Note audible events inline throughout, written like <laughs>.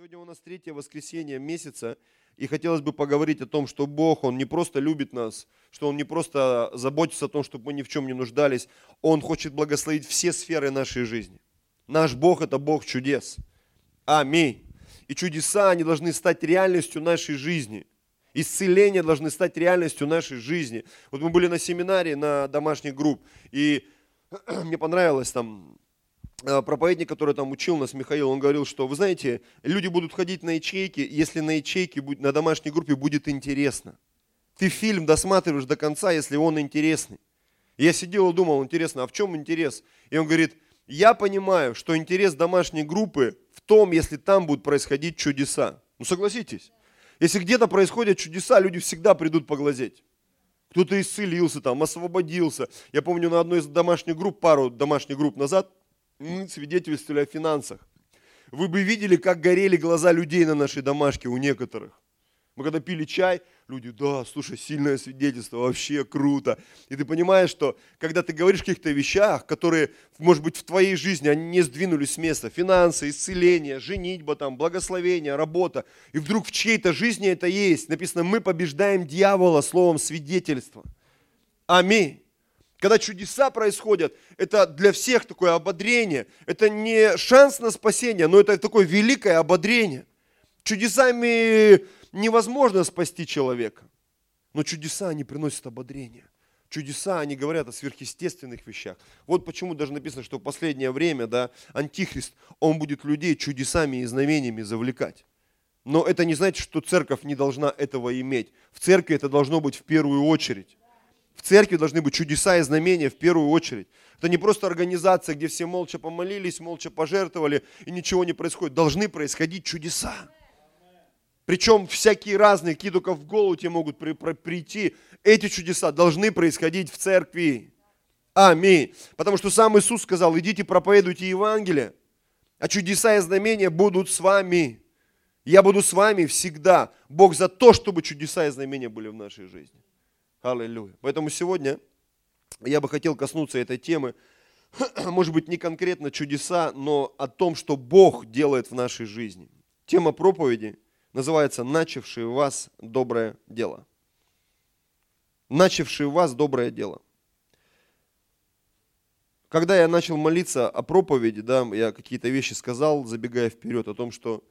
Сегодня у нас третье воскресенье месяца, и хотелось бы поговорить о том, что Бог, Он не просто любит нас, что Он не просто заботится о том, чтобы мы ни в чем не нуждались, Он хочет благословить все сферы нашей жизни. Наш Бог – это Бог чудес. Аминь. И чудеса, они должны стать реальностью нашей жизни. Исцеления должны стать реальностью нашей жизни. Вот мы были на семинаре на домашних групп, и <clears throat> мне понравилось там проповедник, который там учил нас, Михаил, он говорил, что, вы знаете, люди будут ходить на ячейки, если на ячейке, на домашней группе будет интересно. Ты фильм досматриваешь до конца, если он интересный. Я сидел и думал, интересно, а в чем интерес? И он говорит, я понимаю, что интерес домашней группы в том, если там будут происходить чудеса. Ну согласитесь, если где-то происходят чудеса, люди всегда придут поглазеть. Кто-то исцелился там, освободился. Я помню на одной из домашних групп, пару домашних групп назад, мы свидетельствовали о финансах. Вы бы видели, как горели глаза людей на нашей домашке у некоторых. Мы когда пили чай, люди, да, слушай, сильное свидетельство, вообще круто. И ты понимаешь, что когда ты говоришь о каких-то вещах, которые, может быть, в твоей жизни, они не сдвинулись с места, финансы, исцеление, женитьба, там, благословение, работа, и вдруг в чьей-то жизни это есть. Написано, мы побеждаем дьявола словом свидетельства. Аминь. Когда чудеса происходят, это для всех такое ободрение. Это не шанс на спасение, но это такое великое ободрение. Чудесами невозможно спасти человека. Но чудеса, они приносят ободрение. Чудеса, они говорят о сверхъестественных вещах. Вот почему даже написано, что в последнее время, да, Антихрист, он будет людей чудесами и знамениями завлекать. Но это не значит, что церковь не должна этого иметь. В церкви это должно быть в первую очередь. В церкви должны быть чудеса и знамения в первую очередь. Это не просто организация, где все молча помолились, молча пожертвовали, и ничего не происходит. Должны происходить чудеса. Причем всякие разные, какие только в голову тебе могут при, при, прийти. Эти чудеса должны происходить в церкви. Аминь. Потому что сам Иисус сказал, идите проповедуйте Евангелие, а чудеса и знамения будут с вами. Я буду с вами всегда. Бог за то, чтобы чудеса и знамения были в нашей жизни. Аллилуйя. Поэтому сегодня я бы хотел коснуться этой темы, <clears throat> может быть, не конкретно чудеса, но о том, что Бог делает в нашей жизни. Тема проповеди называется «Начавший в вас доброе дело». Начавший в вас доброе дело. Когда я начал молиться о проповеди, да, я какие-то вещи сказал, забегая вперед, о том, что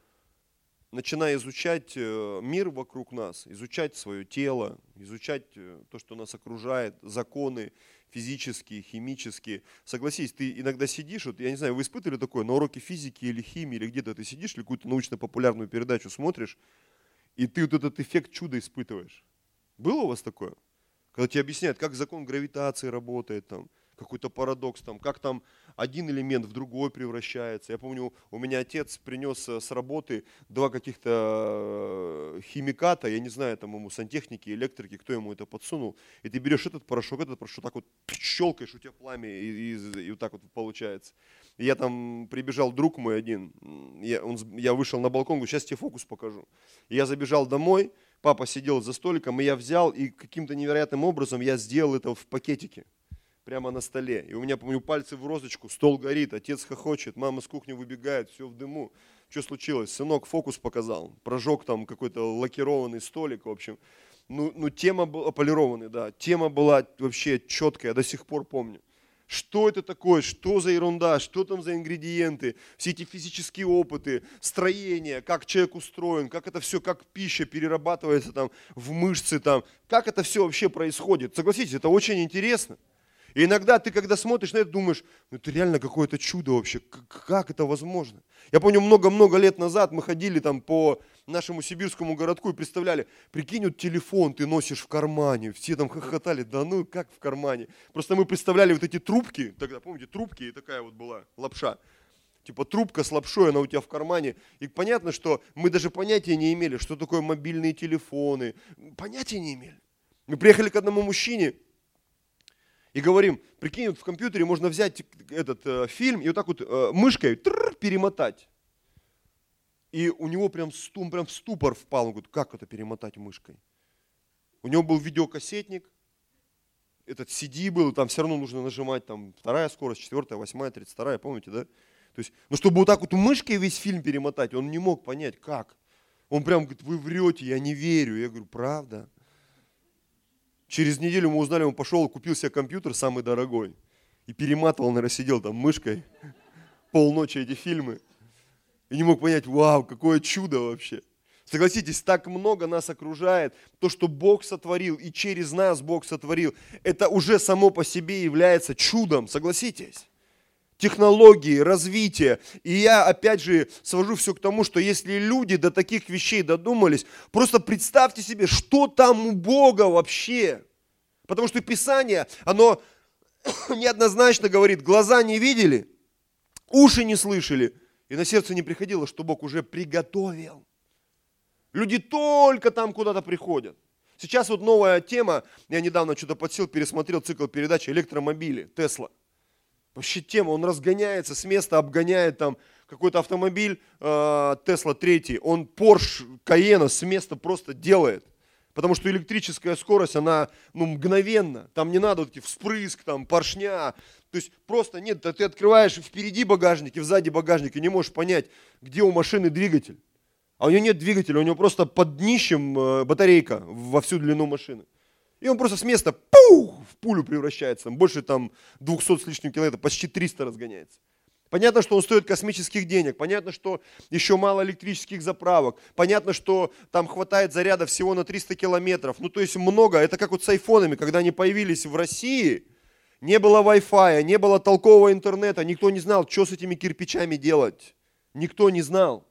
начиная изучать э, мир вокруг нас, изучать свое тело, изучать э, то, что нас окружает, законы физические, химические. Согласись, ты иногда сидишь, вот, я не знаю, вы испытывали такое, на уроке физики или химии, или где-то ты сидишь, или какую-то научно-популярную передачу смотришь, и ты вот этот эффект чуда испытываешь. Было у вас такое? Когда тебе объясняют, как закон гравитации работает, там, какой-то парадокс, там, как там один элемент в другой превращается. Я помню, у меня отец принес э, с работы два каких-то э, химиката, я не знаю, там ему сантехники, электрики, кто ему это подсунул, и ты берешь этот порошок, этот порошок, так вот щелкаешь, у тебя пламя, и, и, и вот так вот получается. И я там прибежал друг мой один, я, он, я вышел на балкон, говорю, сейчас тебе фокус покажу. И я забежал домой, папа сидел за столиком, и я взял, и каким-то невероятным образом я сделал это в пакетике прямо на столе. И у меня, помню, пальцы в розочку, стол горит, отец хохочет, мама с кухни выбегает, все в дыму. Что случилось? Сынок фокус показал, прожег там какой-то лакированный столик, в общем. Ну, ну тема была, полированный, да, тема была вообще четкая, я до сих пор помню. Что это такое, что за ерунда, что там за ингредиенты, все эти физические опыты, строение, как человек устроен, как это все, как пища перерабатывается там в мышцы, там, как это все вообще происходит. Согласитесь, это очень интересно. И иногда ты, когда смотришь на это, думаешь, ну это реально какое-то чудо вообще, как это возможно? Я помню, много-много лет назад мы ходили там по нашему сибирскому городку и представляли, прикинь, вот телефон ты носишь в кармане, все там хохотали, да ну как в кармане? Просто мы представляли вот эти трубки, тогда, помните, трубки, и такая вот была лапша, типа трубка с лапшой, она у тебя в кармане. И понятно, что мы даже понятия не имели, что такое мобильные телефоны, понятия не имели. Мы приехали к одному мужчине, и говорим, прикинь, вот в компьютере можно взять этот э, фильм и вот так вот э, мышкой перемотать. И у него прям, он прям в ступор впал. Он говорит, как это перемотать мышкой? У него был видеокассетник, этот CD был, там все равно нужно нажимать, там вторая скорость, четвертая, восьмая, тридцать вторая, помните, да? То есть, ну, чтобы вот так вот мышкой весь фильм перемотать, он не мог понять, как. Он прям говорит, вы врете, я не верю. Я говорю, правда. Через неделю мы узнали, он пошел купил себе компьютер самый дорогой. И перематывал, наверное, сидел там мышкой <laughs> полночи эти фильмы. И не мог понять, вау, какое чудо вообще. Согласитесь, так много нас окружает. То, что Бог сотворил и через нас Бог сотворил, это уже само по себе является чудом. Согласитесь? Технологии, развитие. И я опять же свожу все к тому, что если люди до таких вещей додумались, просто представьте себе, что там у Бога вообще. Потому что Писание, оно <coughs> неоднозначно говорит, глаза не видели, уши не слышали, и на сердце не приходило, что Бог уже приготовил. Люди только там куда-то приходят. Сейчас вот новая тема, я недавно что-то подсел, пересмотрел цикл передачи «Электромобили», Тесла. Вообще тема, он разгоняется с места, обгоняет там какой-то автомобиль Тесла э, 3, он Porsche Cayenne с места просто делает. Потому что электрическая скорость, она ну, мгновенно. Там не надо вот эти вспрыск, там, поршня. То есть просто нет, ты открываешь впереди багажник и сзади багажник и не можешь понять, где у машины двигатель. А у него нет двигателя, у него просто под днищем э, батарейка во всю длину машины. И он просто с места пух, в пулю превращается. Там больше там 200 с лишним километров, почти 300 разгоняется. Понятно, что он стоит космических денег, понятно, что еще мало электрических заправок, понятно, что там хватает заряда всего на 300 километров. Ну, то есть много. Это как вот с айфонами, когда они появились в России, не было Wi-Fi, не было толкового интернета, никто не знал, что с этими кирпичами делать. Никто не знал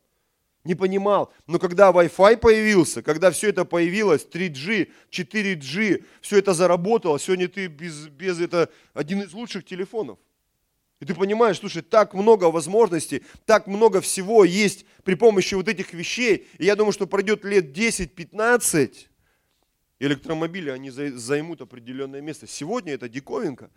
не понимал. Но когда Wi-Fi появился, когда все это появилось, 3G, 4G, все это заработало, сегодня ты без, без это один из лучших телефонов. И ты понимаешь, слушай, так много возможностей, так много всего есть при помощи вот этих вещей. И я думаю, что пройдет лет 10-15, электромобили, они займут определенное место. Сегодня это диковинка.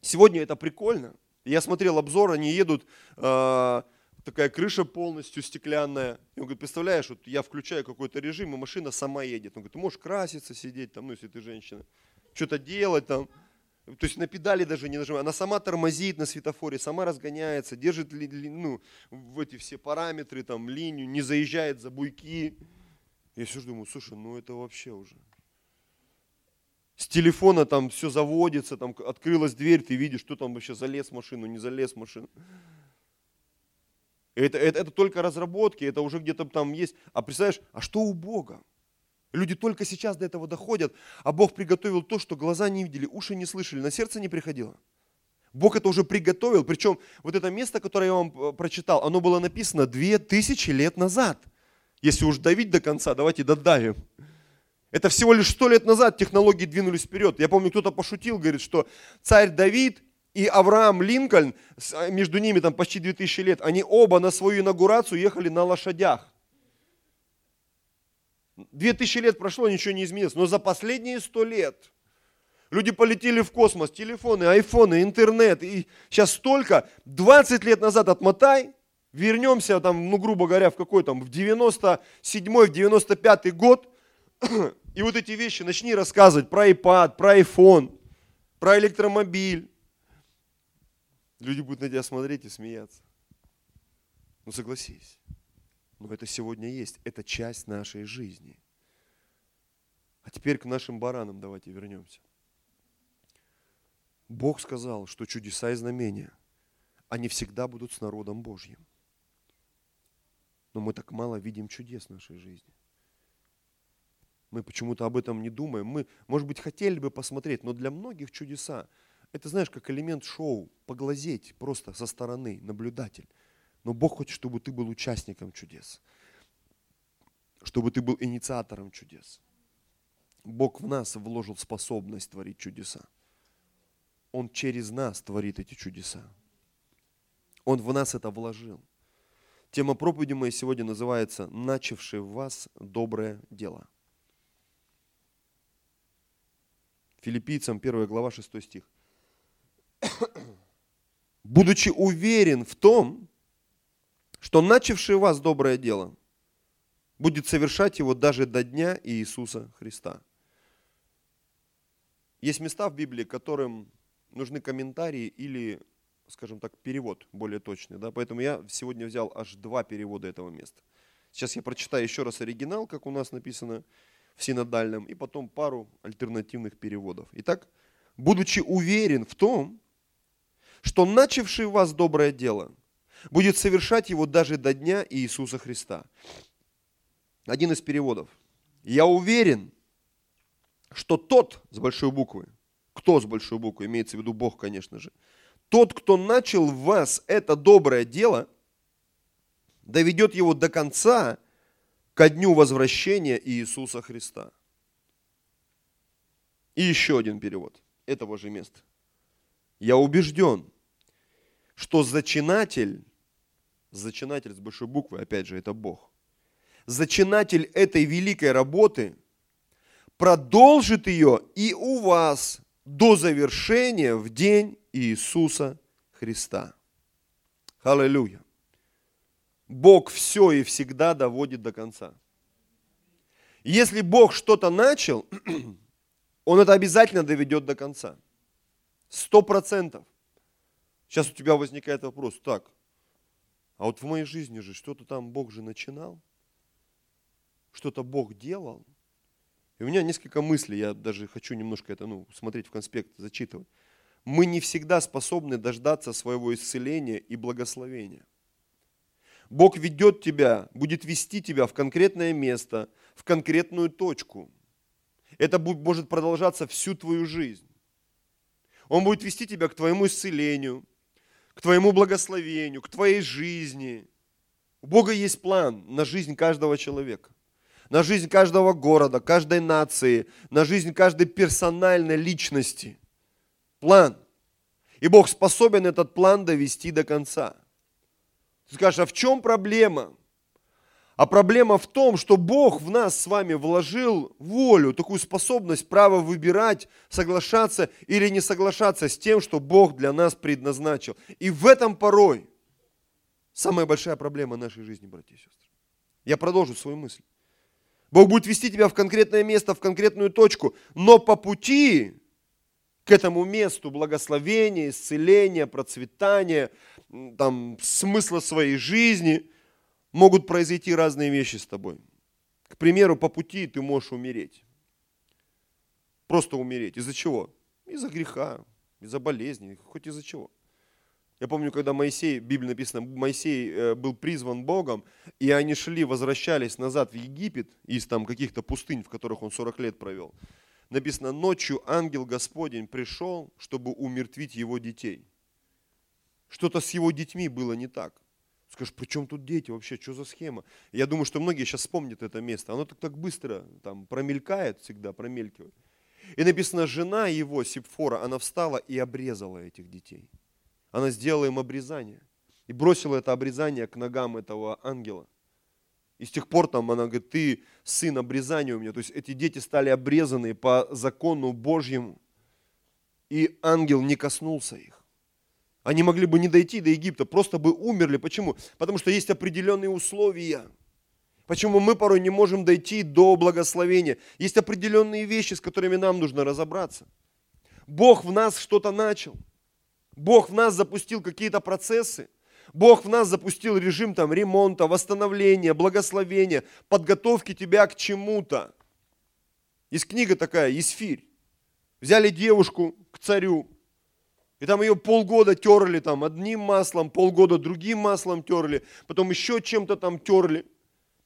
Сегодня это прикольно. Я смотрел обзор, они едут, э, такая крыша полностью стеклянная. И он говорит, представляешь, вот я включаю какой-то режим, и машина сама едет. Он говорит, ты можешь краситься, сидеть там, ну, если ты женщина, что-то делать там. То есть на педали даже не нажимает. Она сама тормозит на светофоре, сама разгоняется, держит ну, в эти все параметры, там, линию, не заезжает за буйки. Я все думаю, слушай, ну это вообще уже. С телефона там все заводится, там открылась дверь, ты видишь, что там вообще залез в машину, не залез в машину. Это, это, это только разработки, это уже где-то там есть. А представляешь, а что у Бога? Люди только сейчас до этого доходят, а Бог приготовил то, что глаза не видели, уши не слышали, на сердце не приходило. Бог это уже приготовил, причем вот это место, которое я вам э, прочитал, оно было написано две тысячи лет назад. Если уж давить до конца, давайте додавим. Это всего лишь сто лет назад технологии двинулись вперед. Я помню, кто-то пошутил, говорит, что царь Давид и Авраам Линкольн, а, между ними там почти 2000 лет, они оба на свою инаугурацию ехали на лошадях. 2000 лет прошло, ничего не изменилось. Но за последние 100 лет люди полетели в космос, телефоны, айфоны, интернет. И сейчас столько, 20 лет назад отмотай, вернемся там, ну грубо говоря, в какой там, в 97-й, в 95-й год, <clears throat> и вот эти вещи начни рассказывать про iPad, про iPhone, про электромобиль, Люди будут на тебя смотреть и смеяться. Ну согласись. Но это сегодня есть. Это часть нашей жизни. А теперь к нашим баранам давайте вернемся. Бог сказал, что чудеса и знамения, они всегда будут с народом Божьим. Но мы так мало видим чудес в нашей жизни. Мы почему-то об этом не думаем. Мы, может быть, хотели бы посмотреть, но для многих чудеса это, знаешь, как элемент шоу, поглазеть просто со стороны, наблюдатель. Но Бог хочет, чтобы ты был участником чудес, чтобы ты был инициатором чудес. Бог в нас вложил способность творить чудеса. Он через нас творит эти чудеса. Он в нас это вложил. Тема проповеди моей сегодня называется «Начавший в вас доброе дело». Филиппийцам 1 глава 6 стих <coughs> будучи уверен в том, что начавший вас доброе дело будет совершать его даже до дня Иисуса Христа. Есть места в Библии, которым нужны комментарии или скажем так, перевод более точный. Да? Поэтому я сегодня взял аж два перевода этого места. Сейчас я прочитаю еще раз оригинал, как у нас написано в синодальном, и потом пару альтернативных переводов. Итак, будучи уверен в том, что начавший в вас доброе дело будет совершать его даже до дня Иисуса Христа. Один из переводов. Я уверен, что тот с большой буквы, кто с большой буквы, имеется в виду Бог, конечно же, тот, кто начал в вас это доброе дело, доведет его до конца ко дню возвращения Иисуса Христа. И еще один перевод этого же места. Я убежден, что зачинатель, зачинатель с большой буквы, опять же, это Бог, зачинатель этой великой работы продолжит ее и у вас до завершения в день Иисуса Христа. Аллилуйя. Бог все и всегда доводит до конца. Если Бог что-то начал, <clears throat> Он это обязательно доведет до конца. Сто процентов. Сейчас у тебя возникает вопрос, так, а вот в моей жизни же что-то там Бог же начинал, что-то Бог делал. И у меня несколько мыслей, я даже хочу немножко это, ну, смотреть в конспект, зачитывать. Мы не всегда способны дождаться своего исцеления и благословения. Бог ведет тебя, будет вести тебя в конкретное место, в конкретную точку. Это может продолжаться всю твою жизнь. Он будет вести тебя к твоему исцелению, к твоему благословению, к твоей жизни. У Бога есть план на жизнь каждого человека на жизнь каждого города, каждой нации, на жизнь каждой персональной личности. План. И Бог способен этот план довести до конца. Ты скажешь, а в чем проблема? А проблема в том, что Бог в нас с вами вложил волю, такую способность, право выбирать, соглашаться или не соглашаться с тем, что Бог для нас предназначил. И в этом порой самая большая проблема нашей жизни, братья и сестры. Я продолжу свою мысль. Бог будет вести тебя в конкретное место, в конкретную точку, но по пути к этому месту благословения, исцеления, процветания, там, смысла своей жизни могут произойти разные вещи с тобой. К примеру, по пути ты можешь умереть. Просто умереть. Из-за чего? Из-за греха, из-за болезни, хоть из-за чего. Я помню, когда Моисей, в Библии написано, Моисей э, был призван Богом, и они шли, возвращались назад в Египет из там каких-то пустынь, в которых он 40 лет провел. Написано, ночью ангел Господень пришел, чтобы умертвить его детей. Что-то с его детьми было не так. Скажешь, при чем тут дети вообще, что за схема? Я думаю, что многие сейчас вспомнят это место. Оно так, так быстро там промелькает всегда, промелькивает. И написано, жена его, Сипфора, она встала и обрезала этих детей она сделала им обрезание. И бросила это обрезание к ногам этого ангела. И с тех пор там она говорит, ты сын обрезания у меня. То есть эти дети стали обрезаны по закону Божьему. И ангел не коснулся их. Они могли бы не дойти до Египта, просто бы умерли. Почему? Потому что есть определенные условия. Почему мы порой не можем дойти до благословения? Есть определенные вещи, с которыми нам нужно разобраться. Бог в нас что-то начал – Бог в нас запустил какие-то процессы, Бог в нас запустил режим там ремонта, восстановления, благословения, подготовки тебя к чему-то. Есть книга такая, Исфирь. Взяли девушку к царю, и там ее полгода терли там одним маслом, полгода другим маслом терли, потом еще чем-то там терли.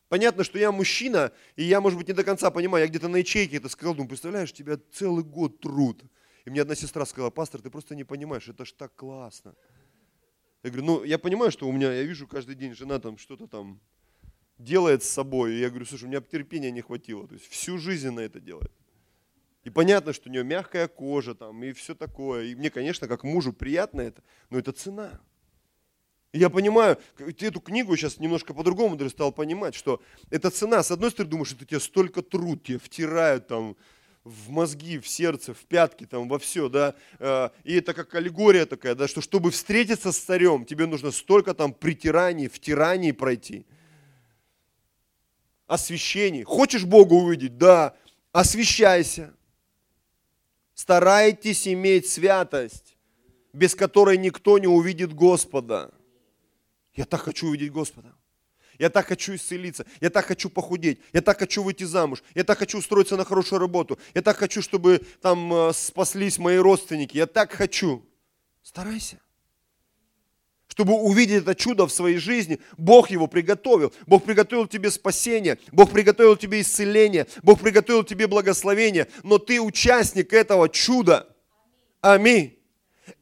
Понятно, что я мужчина, и я, может быть, не до конца понимаю, я где-то на ячейке это сказал, думаю, представляешь, тебя целый год труд. И мне одна сестра сказала, пастор, ты просто не понимаешь, это ж так классно. Я говорю, ну, я понимаю, что у меня, я вижу каждый день, жена там что-то там делает с собой. И я говорю, слушай, у меня терпения не хватило. То есть всю жизнь на это делает. И понятно, что у нее мягкая кожа там и все такое. И мне, конечно, как мужу приятно это, но это цена. И я понимаю, ты эту книгу сейчас немножко по-другому даже стал понимать, что это цена. С одной стороны, думаешь, это тебе столько труд, тебе втирают там, в мозги, в сердце, в пятки, там, во все, да, э, и это как аллегория такая, да, что чтобы встретиться с царем, тебе нужно столько там притираний, втираний пройти. Освящение. Хочешь Бога увидеть? Да. Освящайся. Старайтесь иметь святость. без которой никто не увидит Господа. Я так хочу увидеть Господа. Я так хочу исцелиться. Я так хочу похудеть. Я так хочу выйти замуж. Я так хочу устроиться на хорошую работу. Я так хочу, чтобы там э, спаслись мои родственники. Я так хочу. Старайся. Чтобы увидеть это чудо в своей жизни, Бог его приготовил. Бог приготовил тебе спасение. Бог приготовил тебе исцеление. Бог приготовил тебе благословение. Но ты участник этого чуда. Аминь.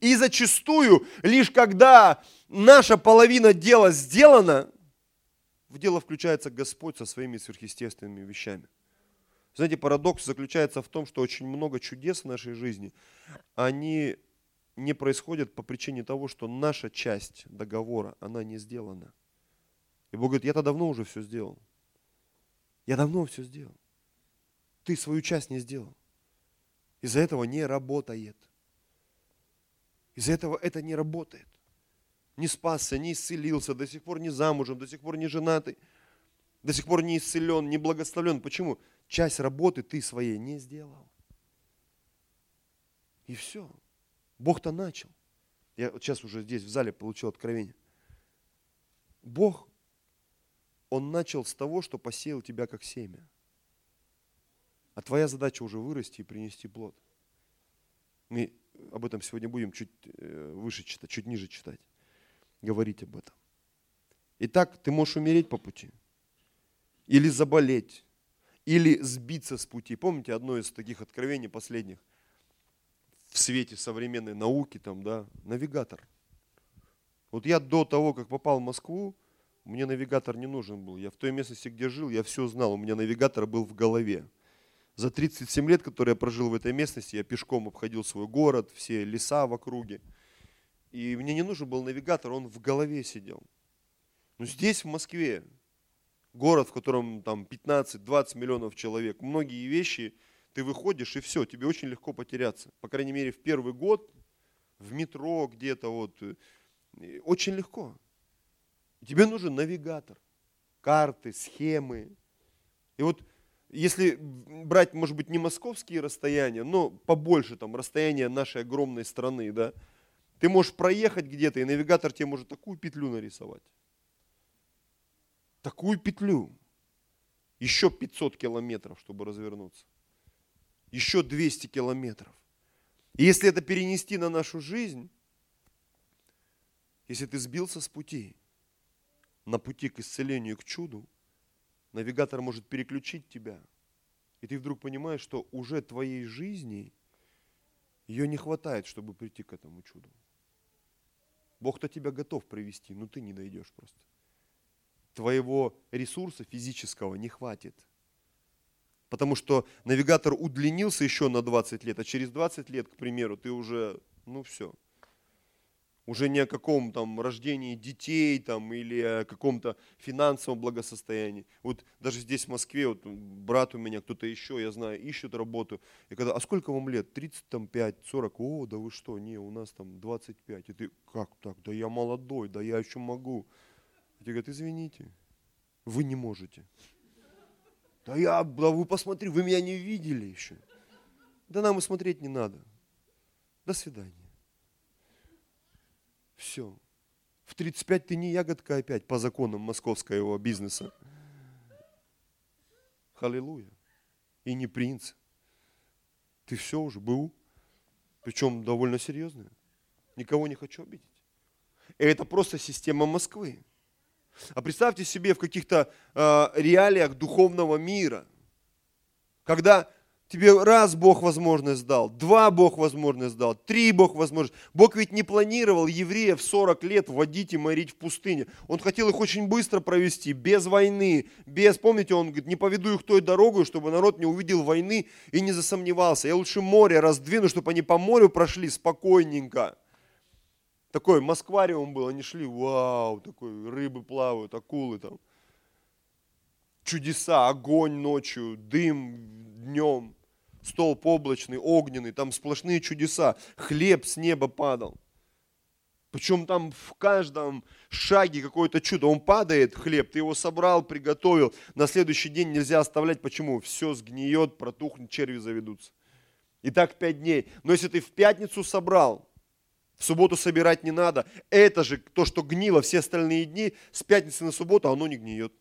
И зачастую, лишь когда наша половина дела сделана, в дело включается Господь со своими сверхъестественными вещами. Знаете, парадокс заключается в том, что очень много чудес в нашей жизни, они не происходят по причине того, что наша часть договора, она не сделана. И Бог говорит, я-то давно уже все сделал. Я давно все сделал. Ты свою часть не сделал. Из-за этого не работает. Из-за этого это не работает не спасся, не исцелился, до сих пор не замужем, до сих пор не женатый, до сих пор не исцелен, не благословлен. Почему? Часть работы ты своей не сделал. И все. Бог-то начал. Я вот сейчас уже здесь в зале получил откровение. Бог, Он начал с того, что посеял тебя как семя. А твоя задача уже вырасти и принести плод. Мы об этом сегодня будем чуть э, выше читать, чуть ниже читать говорить об этом. Итак, ты можешь умереть по пути, или заболеть, или сбиться с пути. Помните одно из таких откровений последних в свете современной науки, там, да, навигатор. Вот я до того, как попал в Москву, мне навигатор не нужен был. Я в той местности, где жил, я все знал, у меня навигатор был в голове. За 37 лет, которые я прожил в этой местности, я пешком обходил свой город, все леса в округе – и мне не нужен был навигатор, он в голове сидел. Но здесь, в Москве, город, в котором там 15-20 миллионов человек, многие вещи, ты выходишь и все, тебе очень легко потеряться. По крайней мере, в первый год в метро где-то вот, э, очень легко. Тебе нужен навигатор, карты, схемы. И вот если брать, может быть, не московские расстояния, но побольше там расстояние нашей огромной страны, да, ты можешь проехать где-то, и навигатор тебе может такую петлю нарисовать. Такую петлю. Еще 500 километров, чтобы развернуться. Еще 200 километров. И если это перенести на нашу жизнь, если ты сбился с пути, на пути к исцелению, к чуду, навигатор может переключить тебя. И ты вдруг понимаешь, что уже твоей жизни ее не хватает, чтобы прийти к этому чуду. Бог-то тебя готов привести, но ты не дойдешь просто. Твоего ресурса физического не хватит. Потому что навигатор удлинился еще на 20 лет, а через 20 лет, к примеру, ты уже, ну все – уже не о каком там рождении детей там, или о каком-то финансовом благосостоянии. Вот даже здесь в Москве, вот брат у меня, кто-то еще, я знаю, ищет работу. И когда, а сколько вам лет? 35, 40? О, да вы что, не, у нас там 25. И ты, как так? Да я молодой, да я еще могу. И тебе говорят, извините, вы не можете. Да я, да вы посмотри, вы меня не видели еще. Да нам и смотреть не надо. До свидания. Все. В 35 ты не ягодка опять по законам московского бизнеса. Халилуя. И не принц. Ты все уже был. Причем довольно серьезная. Никого не хочу обидеть. И это просто система Москвы. А представьте себе в каких-то э, реалиях духовного мира, когда Тебе раз Бог возможность дал, два Бог возможность дал, три Бог возможность. Бог ведь не планировал евреев 40 лет водить и морить в пустыне. Он хотел их очень быстро провести, без войны, без, помните, он говорит, не поведу их той дорогой, чтобы народ не увидел войны и не засомневался. Я лучше море раздвину, чтобы они по морю прошли спокойненько. Такой москвариум был, они шли, вау, такой, рыбы плавают, акулы там. Чудеса, огонь ночью, дым днем столб облачный, огненный, там сплошные чудеса, хлеб с неба падал. Причем там в каждом шаге какое-то чудо. Он падает, хлеб, ты его собрал, приготовил. На следующий день нельзя оставлять. Почему? Все сгниет, протухнет, черви заведутся. И так пять дней. Но если ты в пятницу собрал, В субботу собирать не надо. Это же то, что гнило все остальные дни, с пятницы на субботу оно не гниет.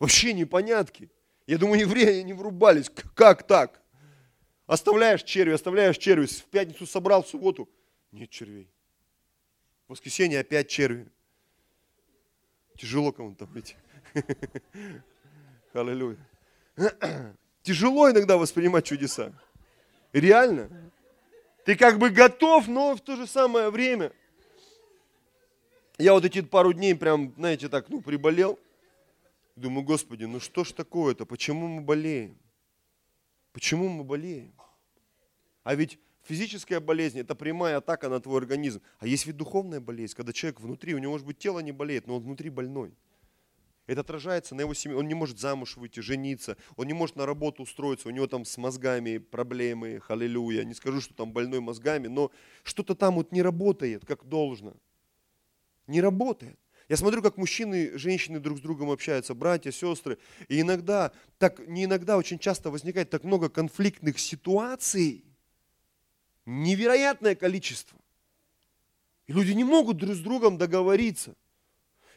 Вообще непонятки. Я думаю, евреи не врубались. Как так? Оставляешь черви, оставляешь черви. В пятницу собрал, в субботу. Нет червей. В воскресенье опять черви. Тяжело кому-то идти. <laughs> Аллилуйя. <clears throat> Тяжело иногда воспринимать чудеса. Реально. Ты как бы готов, но в то же самое время. Я вот эти пару дней прям, знаете, так, ну, приболел. Думаю, Господи, ну что ж такое-то? Почему мы болеем? Почему мы болеем? А ведь физическая болезнь – это прямая атака на твой организм. А есть ведь духовная болезнь, когда человек внутри, у него, может быть, тело не болеет, но он внутри больной. Это отражается на его семье. Он не может замуж выйти, жениться, он не может на работу устроиться, у него там с мозгами проблемы, халилюя. Не скажу, что там больной мозгами, но что-то там вот не работает, как должно. Не работает. Я смотрю, как мужчины, женщины друг с другом общаются, братья, сестры. И иногда, так, не иногда, очень часто возникает так много конфликтных ситуаций. Невероятное количество. И люди не могут друг с другом договориться.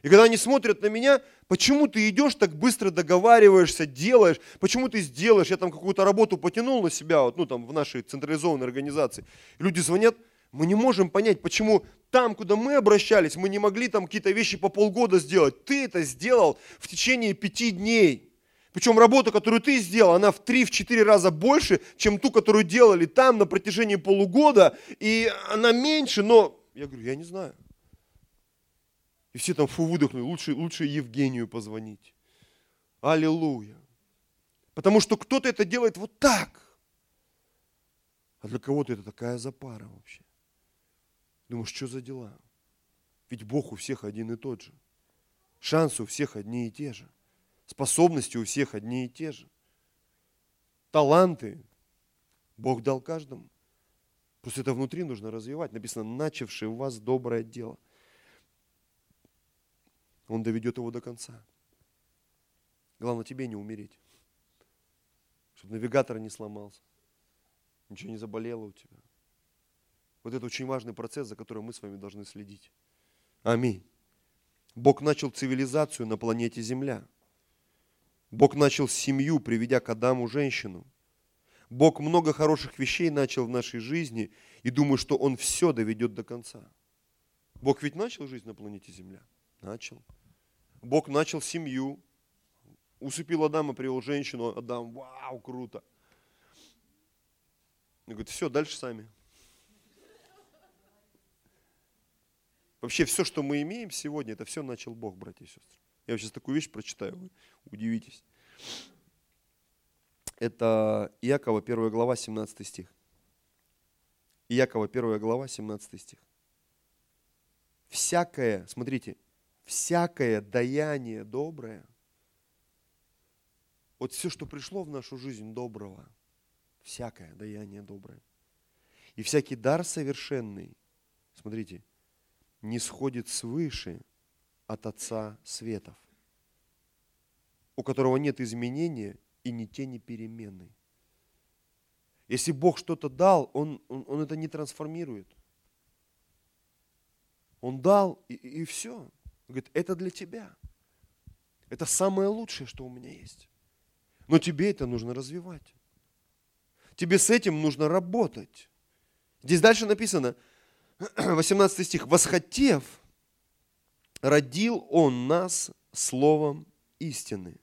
И когда они смотрят на меня, почему ты идешь так быстро договариваешься, делаешь, почему ты сделаешь, я там какую-то работу потянул на себя, вот, ну там в нашей централизованной организации. И люди звонят, мы не можем понять, почему там, куда мы обращались, мы не могли там какие-то вещи по полгода сделать. Ты это сделал в течение пяти дней. Причем работа, которую ты сделал, она в 3-4 раза больше, чем ту, которую делали там на протяжении полугода. И она меньше, но... Я говорю, я не знаю. И все там фу выдохнули, лучше, лучше Евгению позвонить. Аллилуйя. Потому что кто-то это делает вот так. А для кого-то это такая запара вообще. Думаешь, что за дела? Ведь Бог у всех один и тот же. Шансы у всех одни и те же. Способности у всех одни и те же. Таланты Бог дал каждому. Просто это внутри нужно развивать. Написано, начавший в вас доброе дело. Он доведет его до конца. Главное, тебе не умереть. Чтобы навигатор не сломался. Ничего не заболело у тебя. Вот это очень важный процесс, за которым мы с вами должны следить. Аминь. Бог начал цивилизацию на планете Земля. Бог начал семью, приведя к Адаму женщину. Бог много хороших вещей начал в нашей жизни и думаю, что Он все доведет до конца. Бог ведь начал жизнь на планете Земля? Начал. Бог начал семью, усыпил Адама, привел женщину, Адам, вау, круто. И говорит, все, дальше сами. Вообще все, что мы имеем сегодня, это все начал Бог, братья и сестры. Я сейчас такую вещь прочитаю, вы удивитесь. Это Иакова, 1 глава, 17 стих. Иакова, 1 глава, 17 стих. Всякое, смотрите, всякое даяние доброе, вот все, что пришло в нашу жизнь доброго, всякое даяние доброе, и всякий дар совершенный, смотрите, не сходит свыше от Отца Светов, у которого нет изменения и ни тени перемены. Если Бог что-то дал, он, он, он это не трансформирует. Он дал, и, и все. Говорит, это для тебя. Это самое лучшее, что у меня есть. Но тебе это нужно развивать. Тебе с этим нужно работать. Здесь дальше написано, <clears throat> 18 стих, «Восхотев, родил Он нас словом истины,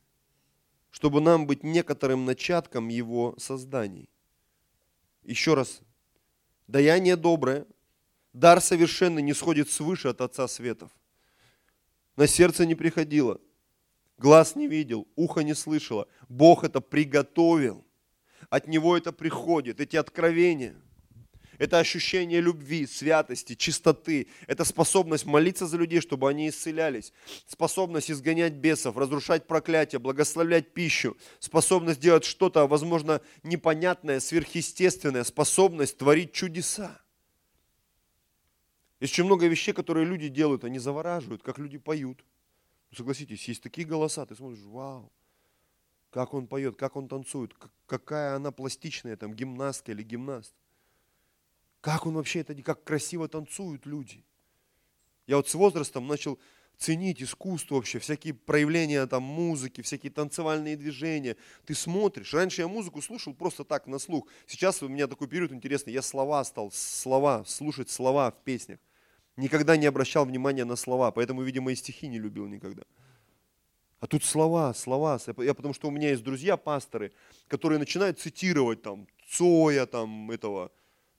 чтобы нам быть некоторым начатком Его созданий». Еще раз, даяние доброе, дар совершенный не сходит свыше от Отца Светов – на сердце не приходило, глаз не видел, ухо не слышало. Бог это приготовил. От Него это приходит, эти откровения. Это ощущение любви, святости, чистоты. Это способность молиться за людей, чтобы они исцелялись. Способность изгонять бесов, разрушать проклятия, благословлять пищу. Способность делать что-то, возможно, непонятное, сверхъестественное. Способность творить чудеса. Есть очень много вещей, которые люди делают, они завораживают, как люди поют. Ну, согласитесь, есть такие голоса, ты смотришь, вау, как он поет, как он танцует, какая она пластичная, там, гимнастка или гимнаст. Как он вообще это, как красиво танцуют люди. Я вот с возрастом начал ценить искусство вообще, всякие проявления там музыки, всякие танцевальные движения. Ты смотришь. Раньше я музыку слушал просто так, на слух. Сейчас у меня такой период интересный. Я слова стал, слова, слушать слова в песнях. Никогда не обращал внимания на слова, поэтому, видимо, и стихи не любил никогда. А тут слова, слова. Я потому что у меня есть друзья, пасторы, которые начинают цитировать там Цоя, там этого,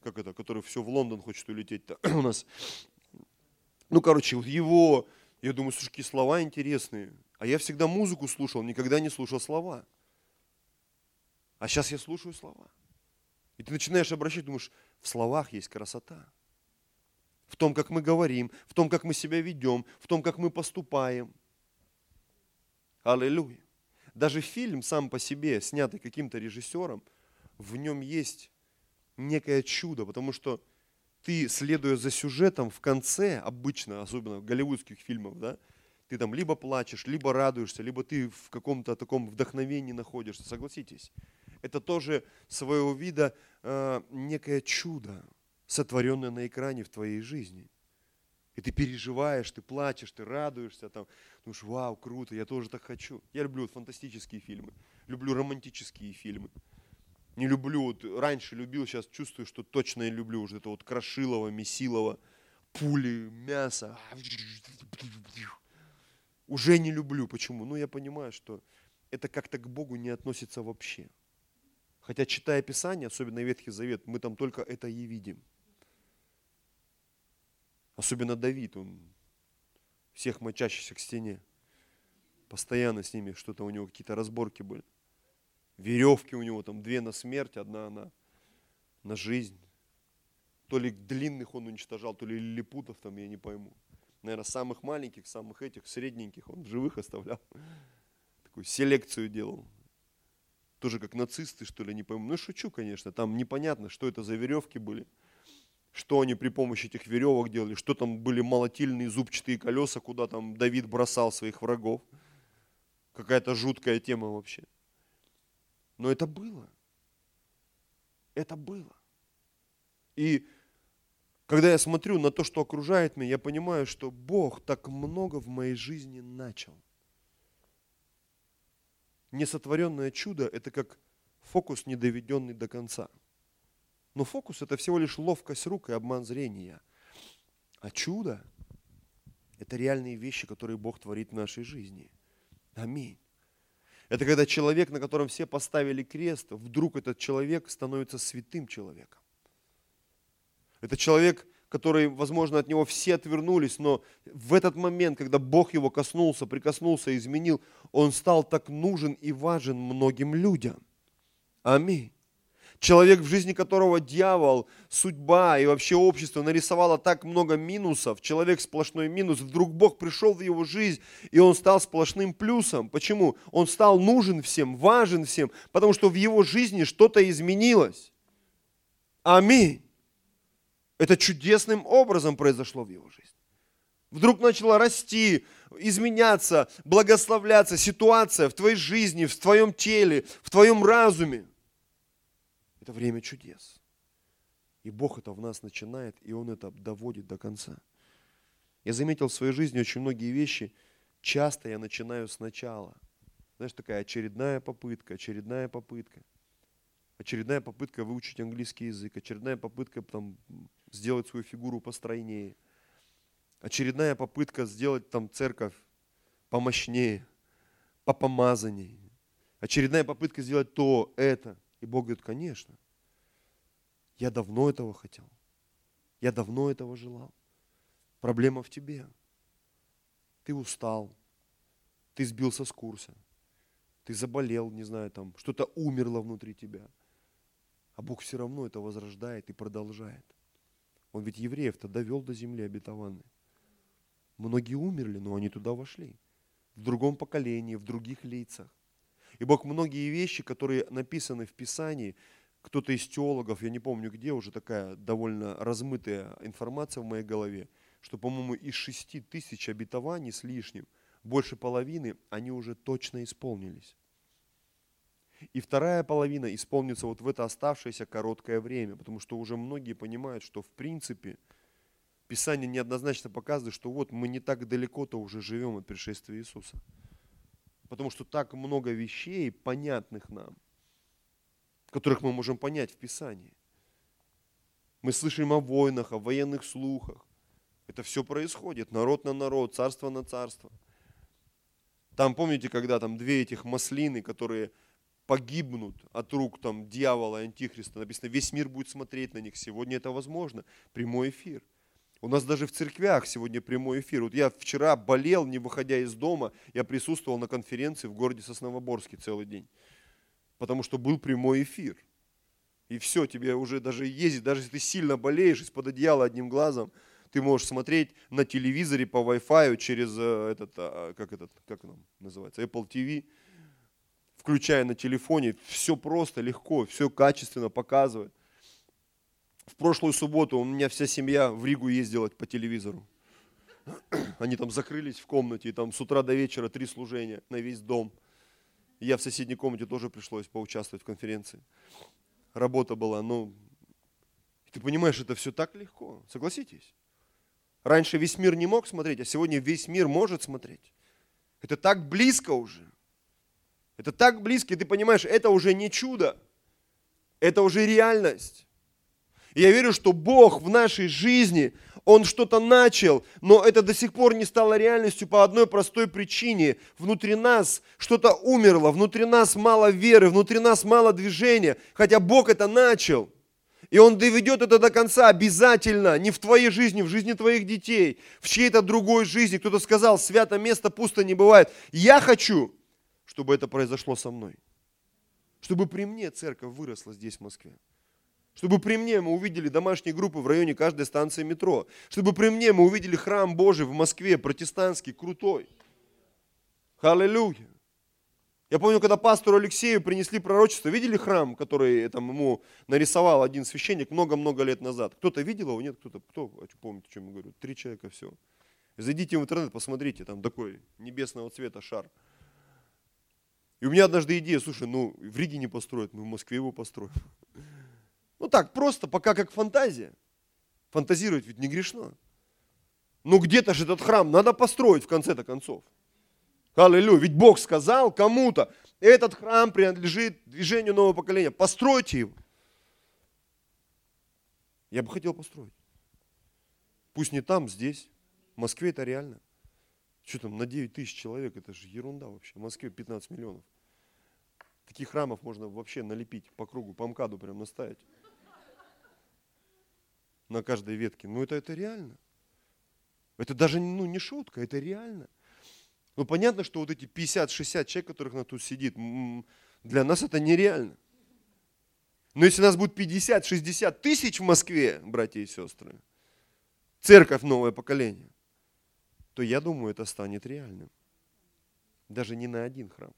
как это, который все в Лондон хочет улететь-то <clears throat> у нас. Ну, короче, вот его, я думаю, слушай, какие слова интересные. А я всегда музыку слушал, никогда не слушал слова. А сейчас я слушаю слова. И ты начинаешь обращать, думаешь, в словах есть красота. В том, как мы говорим, в том, как мы себя ведем, в том, как мы поступаем. Аллилуйя. Даже фильм сам по себе, снятый каким-то режиссером, в нем есть некое чудо, потому что ты, следуя за сюжетом, в конце, обычно, особенно в голливудских фильмах, да, ты там либо плачешь, либо радуешься, либо ты в каком-то таком вдохновении находишься, согласитесь. Это тоже своего вида э, некое чудо, сотворенное на экране в твоей жизни. И ты переживаешь, ты плачешь, ты радуешься, там, думаешь, вау, круто, я тоже так хочу. Я люблю фантастические фильмы, люблю романтические фильмы. Не люблю, вот раньше любил, сейчас чувствую, что точно я люблю уже это вот Крошилова, Месилова, пули, мясо. Уже не люблю. Почему? Ну, я понимаю, что это как-то к Богу не относится вообще. Хотя, читая Писание, особенно Ветхий Завет, мы там только это и видим. Особенно Давид, он всех мочащихся к стене. Постоянно с ними что-то у него какие-то разборки были веревки у него там две на смерть, одна на, на жизнь. То ли длинных он уничтожал, то ли лилипутов там, я не пойму. Наверное, самых маленьких, самых этих, средненьких он живых оставлял. Такую селекцию делал. Тоже как нацисты, что ли, не пойму. Ну, шучу, конечно. Там непонятно, что это за веревки были. Что они при помощи этих веревок делали. Что там были молотильные зубчатые колеса, куда там Давид бросал своих врагов. Какая-то жуткая тема вообще. Но это было. Это было. И когда я смотрю на то, что окружает меня, я понимаю, что Бог так много в моей жизни начал. Несотворенное чудо – это как фокус, не доведенный до конца. Но фокус – это всего лишь ловкость рук и обман зрения. А чудо – это реальные вещи, которые Бог творит в нашей жизни. Аминь. Это когда человек, на котором все поставили крест, вдруг этот человек становится святым человеком. Это человек, который, возможно, от него все отвернулись, но в этот момент, когда Бог его коснулся, прикоснулся, изменил, он стал так нужен и важен многим людям. Аминь. Человек, в жизни которого дьявол, судьба и вообще общество нарисовало так много минусов, человек сплошной минус, вдруг Бог пришел в его жизнь, и он стал сплошным плюсом. Почему? Он стал нужен всем, важен всем, потому что в его жизни что-то изменилось. Аминь. Это чудесным образом произошло в его жизни. Вдруг начала расти, изменяться, благословляться ситуация в твоей жизни, в твоем теле, в твоем разуме. Это время чудес. И Бог это в нас начинает, и Он это доводит до конца. Я заметил в своей жизни очень многие вещи, часто я начинаю сначала. Знаешь, такая очередная попытка, очередная попытка. Очередная попытка выучить английский язык, очередная попытка там, сделать свою фигуру постройнее. Очередная попытка сделать там церковь помощнее, попомазанней. Очередная попытка сделать то, это. И Бог говорит, конечно, я давно этого хотел. Я давно этого желал. Проблема в тебе. Ты устал. Ты сбился с курса. Ты заболел, не знаю, там, что-то умерло внутри тебя. А Бог все равно это возрождает и продолжает. Он ведь евреев-то довел до земли обетованной. Многие умерли, но они туда вошли. В другом поколении, в других лицах. И Бог многие вещи, которые написаны в Писании, кто-то из теологов, я не помню где, уже такая довольно размытая информация в моей голове, что, по-моему, из шести тысяч обетований с лишним, больше половины, они уже точно исполнились. И вторая половина исполнится вот в это оставшееся короткое время, потому что уже многие понимают, что в принципе Писание неоднозначно показывает, что вот мы не так далеко-то уже живем от пришествия Иисуса. Потому что так много вещей, понятных нам, которых мы можем понять в Писании. Мы слышим о войнах, о военных слухах. Это все происходит. Народ на народ, царство на царство. Там, помните, когда там две этих маслины, которые погибнут от рук там дьявола и антихриста, написано, весь мир будет смотреть на них. Сегодня это возможно. Прямой эфир. У нас даже в церквях сегодня прямой эфир. Вот я вчера болел, не выходя из дома, я присутствовал на конференции в городе Сосновоборске целый день. Потому что был прямой эфир. И все, тебе уже даже ездить, даже если ты сильно болеешь, из-под одеяла одним глазом, ты можешь смотреть на телевизоре по Wi-Fi через э, этот, а, как этот, как он называется, Apple TV, включая на телефоне, все просто, легко, все качественно показывает. В прошлую субботу у меня вся семья в Ригу ездила по телевизору. <clears throat> Они там закрылись в комнате, и там с утра до вечера три служения на весь дом. я в соседней комнате тоже пришлось поучаствовать в конференции. Работа была, но ты понимаешь, это все так легко, согласитесь? Раньше весь мир не мог смотреть, а сегодня весь мир может смотреть. Это так близко уже. Это так близко, и ты понимаешь, это уже не чудо. Это уже реальность. Я верю, что Бог в нашей жизни, Он что-то начал, но это до сих пор не стало реальностью по одной простой причине. Внутри нас что-то умерло, внутри нас мало веры, внутри нас мало движения, хотя Бог это начал. И Он доведет это до конца обязательно, не в твоей жизни, в жизни твоих детей, в чьей-то другой жизни. Кто-то сказал, свято место пусто не бывает. Я хочу, чтобы это произошло со мной. Чтобы при мне церковь выросла здесь, в Москве. Чтобы при мне мы увидели домашние группы в районе каждой станции метро. Чтобы при мне мы увидели храм Божий в Москве, протестантский, крутой. Аллилуйя. Я помню, когда пастору Алексею принесли пророчество, видели храм, который там, ему нарисовал один священник много-много лет назад? Кто-то видел его? Нет, кто-то, кто помнит, о чем я говорю? Три человека, все. Зайдите в интернет, посмотрите, там такой небесного цвета шар. И у меня однажды идея, слушай, ну в Риге не построят, мы в Москве его построим. Ну так, просто пока как фантазия. Фантазировать ведь не грешно. Но где-то же этот храм надо построить в конце-то концов. Аллилуйя. Ведь Бог сказал кому-то, этот храм принадлежит движению нового поколения. Постройте его. Я бы хотел построить. Пусть не там, здесь. В Москве это реально. Что там, на 9 тысяч человек, это же ерунда вообще. В Москве 15 миллионов. Таких храмов можно вообще налепить по кругу, по МКАДу прям наставить. На каждой ветке. Ну это, это реально. Это даже ну, не шутка, это реально. Ну понятно, что вот эти 50-60 человек, которых на тут сидит, для нас это нереально. Но если нас будет 50-60 тысяч в Москве, братья и сестры, церковь новое поколение, то я думаю, это станет реальным. Даже не на один храм.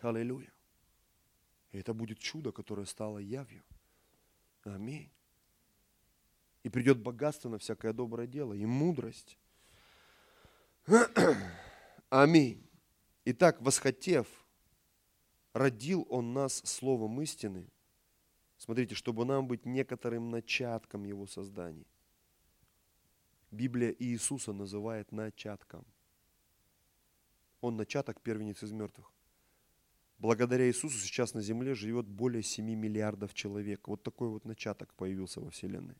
Аллилуйя. И это будет чудо, которое стало явью. Аминь. И придет богатство на всякое доброе дело и мудрость. <clears throat> Аминь. Итак, восхотев, родил Он нас словом истины, смотрите, чтобы нам быть некоторым начатком Его создания. Библия Иисуса называет начатком. Он начаток первенец из мертвых. Благодаря Иисусу сейчас на земле живет более 7 миллиардов человек. Вот такой вот начаток появился во Вселенной.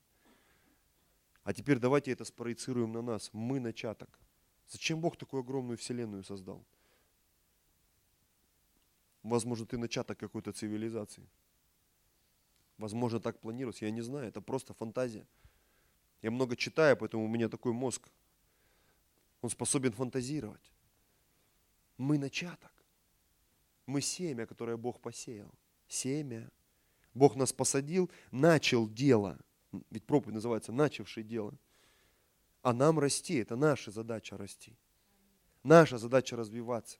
А теперь давайте это спроецируем на нас. Мы начаток. Зачем Бог такую огромную вселенную создал? Возможно, ты начаток какой-то цивилизации. Возможно, так планировалось. Я не знаю, это просто фантазия. Я много читаю, поэтому у меня такой мозг. Он способен фантазировать. Мы начаток. Мы семя, которое Бог посеял. Семя. Бог нас посадил, начал дело. Ведь проповедь называется «начавший дело» а нам расти. Это наша задача расти. Наша задача развиваться.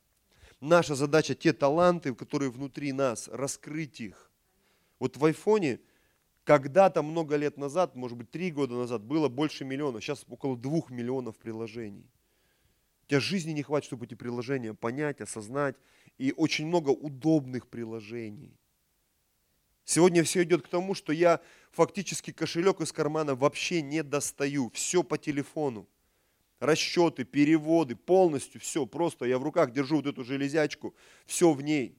Наша задача те таланты, которые внутри нас, раскрыть их. Вот в айфоне когда-то много лет назад, может быть три года назад, было больше миллиона, сейчас около двух миллионов приложений. У тебя жизни не хватит, чтобы эти приложения понять, осознать. И очень много удобных приложений. Сегодня все идет к тому, что я фактически кошелек из кармана вообще не достаю. Все по телефону. Расчеты, переводы, полностью все. Просто я в руках держу вот эту железячку, все в ней.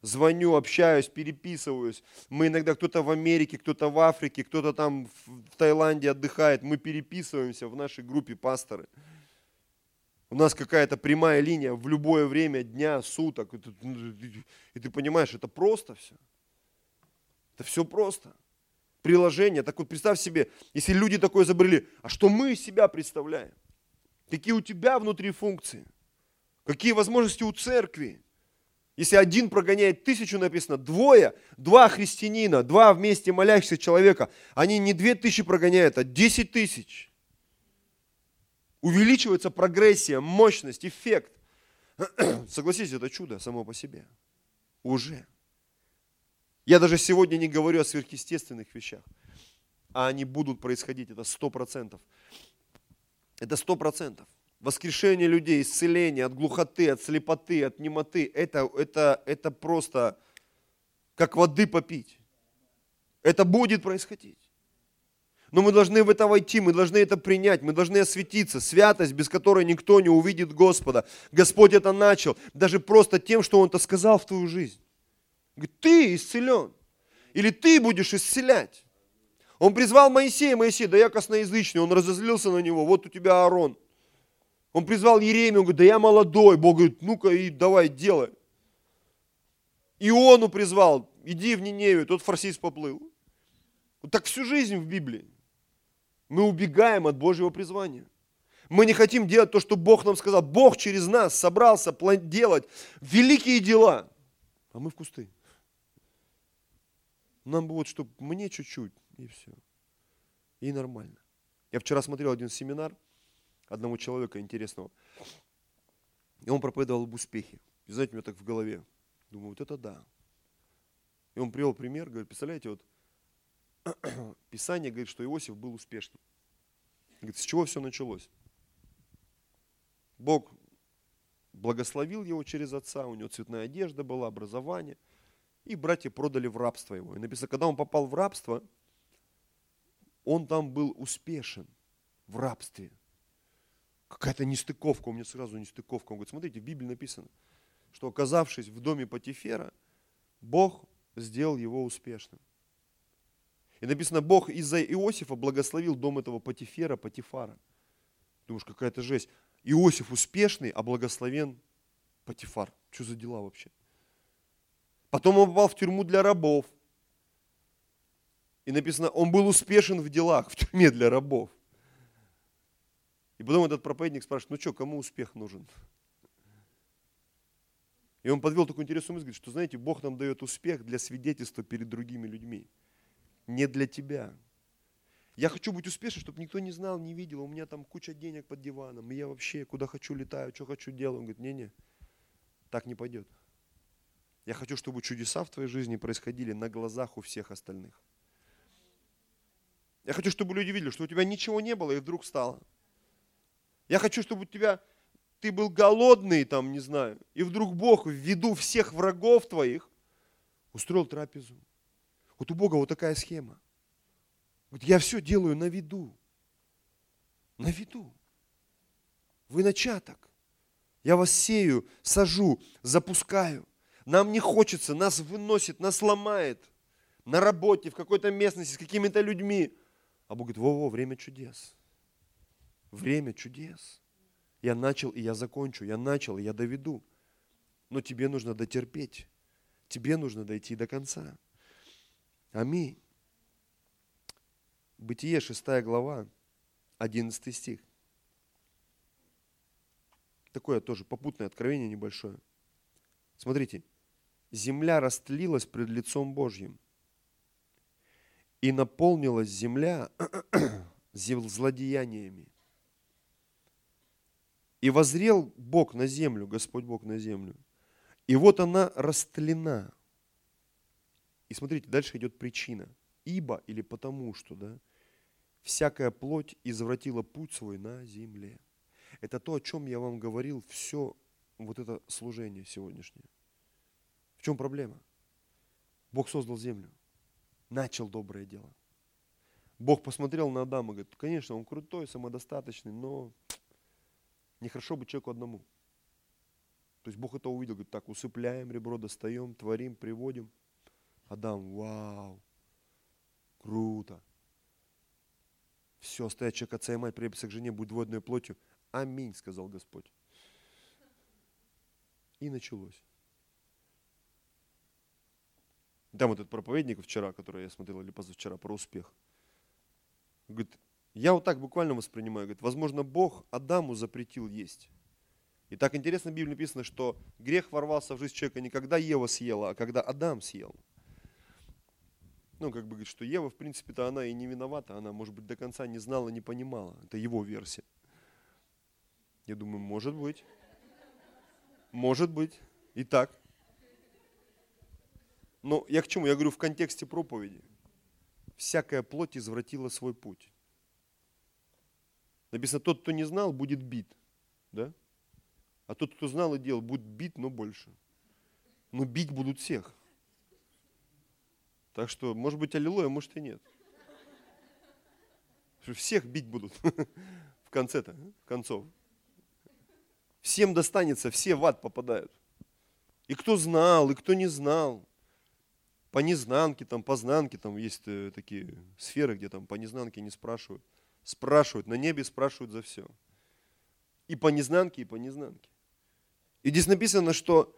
Звоню, общаюсь, переписываюсь. Мы иногда кто-то в Америке, кто-то в Африке, кто-то там в Таиланде отдыхает. Мы переписываемся в нашей группе пасторы. У нас какая-то прямая линия в любое время дня, суток. И ты понимаешь, это просто все. Это все просто. Приложение. Так вот представь себе, если люди такое изобрели, а что мы из себя представляем? Какие у тебя внутри функции? Какие возможности у церкви? Если один прогоняет тысячу, написано, двое, два христианина, два вместе молящихся человека, они не две тысячи прогоняют, а десять тысяч. Увеличивается прогрессия, мощность, эффект. <clears throat> Согласитесь, это чудо само по себе. Уже. Я даже сегодня не говорю о сверхъестественных вещах, а они будут происходить, это сто процентов. Это сто процентов. Воскрешение людей, исцеление от глухоты, от слепоты, от немоты, это, это, это просто как воды попить. Это будет происходить. Но мы должны в это войти, мы должны это принять, мы должны осветиться. Святость, без которой никто не увидит Господа. Господь это начал, даже просто тем, что Он это сказал в твою жизнь. Говорит, ты исцелен. Или ты будешь исцелять. Он призвал Моисея, Моисей, да я косноязычный, он разозлился на него, вот у тебя Аарон. Он призвал Еремию, говорит, да я молодой. Бог говорит, ну-ка и давай, делай. Иону призвал, иди в Ниневию, тот фарсист поплыл. Вот так всю жизнь в Библии. Мы убегаем от Божьего призвания. Мы не хотим делать то, что Бог нам сказал. Бог через нас собрался делать великие дела, а мы в кусты. Нам бы вот, чтобы мне чуть-чуть, и все. И нормально. Я вчера смотрел один семинар одного человека интересного. И он проповедовал об успехе. И знаете, у меня так в голове. Думаю, вот это да. И он привел пример, говорит, представляете, вот <clears throat> Писание говорит, что Иосиф был успешным. Говорит, с чего все началось? Бог благословил его через отца, у него цветная одежда была, образование – и братья продали в рабство его. И написано, когда он попал в рабство, он там был успешен в рабстве. Какая-то нестыковка, у меня сразу нестыковка. Он говорит, смотрите, в Библии написано, что оказавшись в доме Патифера, Бог сделал его успешным. И написано, Бог из-за Иосифа благословил дом этого Патифера, Патифара. Думаешь, какая-то жесть. Иосиф успешный, а благословен Патифар. Что за дела вообще? Потом он попал в тюрьму для рабов. И написано, он был успешен в делах, в тюрьме для рабов. И потом этот проповедник спрашивает, ну что, кому успех нужен? И он подвел такую интересную мысль, что, знаете, Бог нам дает успех для свидетельства перед другими людьми. Не для тебя. Я хочу быть успешным, чтобы никто не знал, не видел. У меня там куча денег под диваном. И я вообще куда хочу летаю, что хочу делаю. Он говорит, не-не, так не пойдет. Я хочу, чтобы чудеса в твоей жизни происходили на глазах у всех остальных. Я хочу, чтобы люди видели, что у тебя ничего не было и вдруг стало. Я хочу, чтобы у тебя ты был голодный, там, не знаю, и вдруг Бог в виду всех врагов твоих устроил трапезу. Вот у Бога вот такая схема. Вот я все делаю на виду. На виду. Вы начаток. Я вас сею, сажу, запускаю. Нам не хочется, нас выносит, нас ломает на работе, в какой-то местности, с какими-то людьми. А Бог говорит, во-во, время чудес. Время чудес. Я начал, и я закончу. Я начал, и я доведу. Но тебе нужно дотерпеть. Тебе нужно дойти до конца. Аминь. Бытие, 6 глава, 11 стих. Такое тоже попутное откровение небольшое. Смотрите, земля растлилась пред лицом Божьим. И наполнилась земля <clears throat> злодеяниями. И возрел Бог на землю, Господь Бог на землю. И вот она растлена. И смотрите, дальше идет причина. Ибо или потому что, да, всякая плоть извратила путь свой на земле. Это то, о чем я вам говорил все вот это служение сегодняшнее. В чем проблема? Бог создал землю, начал доброе дело. Бог посмотрел на Адама и говорит, конечно, он крутой, самодостаточный, но нехорошо быть человеку одному. То есть Бог это увидел, говорит, так, усыпляем ребро, достаем, творим, приводим. Адам, вау, круто. Все, оставить человек отца и мать, прилепится к жене, будет двойной плотью. Аминь, сказал Господь. И началось. Там этот проповедник вчера, который я смотрел, или позавчера, про успех. Говорит, я вот так буквально воспринимаю, говорит, возможно, Бог Адаму запретил есть. И так интересно в Библии написано, что грех ворвался в жизнь человека не когда Ева съела, а когда Адам съел. Ну, как бы говорит, что Ева, в принципе-то, она и не виновата, она, может быть, до конца не знала, не понимала. Это его версия. Я думаю, может быть. Может быть. И так. Но я к чему? Я говорю в контексте проповеди. Всякая плоть извратила свой путь. Написано, тот, кто не знал, будет бит. Да? А тот, кто знал и делал, будет бит, но больше. Но бить будут всех. Так что, может быть, аллилуйя, может и нет. Всех бить будут <laughs> в конце-то, концов. Всем достанется, все в ад попадают. И кто знал, и кто не знал. По незнанке, там, по знанке, там есть э, такие сферы, где там по незнанке не спрашивают. Спрашивают, на небе спрашивают за все. И по незнанке, и по незнанке. И здесь написано, что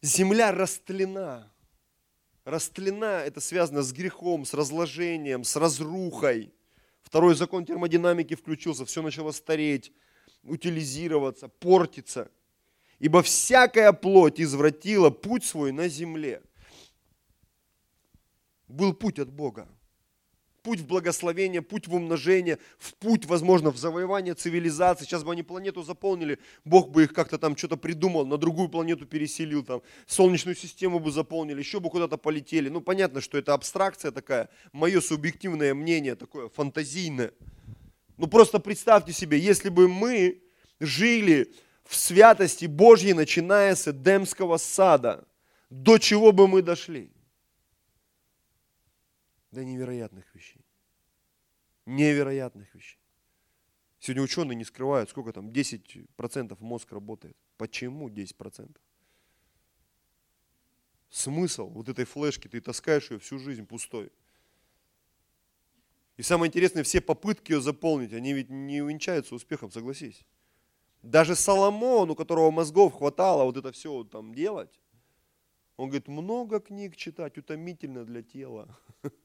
земля растлена. Растлена, это связано с грехом, с разложением, с разрухой. Второй закон термодинамики включился, все начало стареть утилизироваться, портиться. Ибо всякая плоть извратила путь свой на земле. Был путь от Бога. Путь в благословение, путь в умножение, в путь, возможно, в завоевание цивилизации. Сейчас бы они планету заполнили, Бог бы их как-то там что-то придумал, на другую планету переселил, там, солнечную систему бы заполнили, еще бы куда-то полетели. Ну, понятно, что это абстракция такая, мое субъективное мнение, такое фантазийное. Ну, просто представьте себе, если бы мы жили в святости Божьей, начиная с Эдемского сада, до чего бы мы дошли? До невероятных вещей. Невероятных вещей. Сегодня ученые не скрывают, сколько там, 10% мозг работает. Почему 10%? Смысл вот этой флешки, ты таскаешь ее всю жизнь пустой. И самое интересное, все попытки ее заполнить, они ведь не увенчаются успехом, согласись. Даже Соломон, у которого мозгов хватало вот это все там делать, он говорит, много книг читать утомительно для тела. <laughs>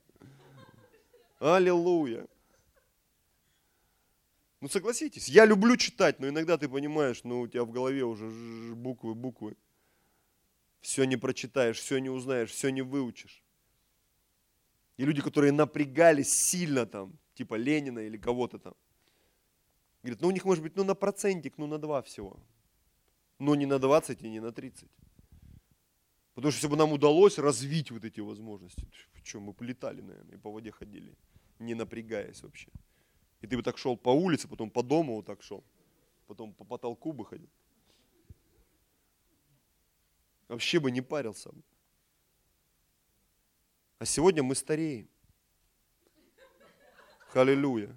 Аллилуйя. Ну согласитесь, я люблю читать, но иногда ты понимаешь, ну у тебя в голове уже буквы, буквы. Все не прочитаешь, все не узнаешь, все не выучишь. И люди, которые напрягались сильно там, типа Ленина или кого-то там, Говорит, ну у них может быть ну на процентик, ну на два всего. Но не на 20 и не на 30. Потому что если бы нам удалось развить вот эти возможности, что мы полетали, наверное, и по воде ходили, не напрягаясь вообще. И ты бы так шел по улице, потом по дому вот так шел, потом по потолку бы ходил. Вообще бы не парился. А сегодня мы стареем. Халилюя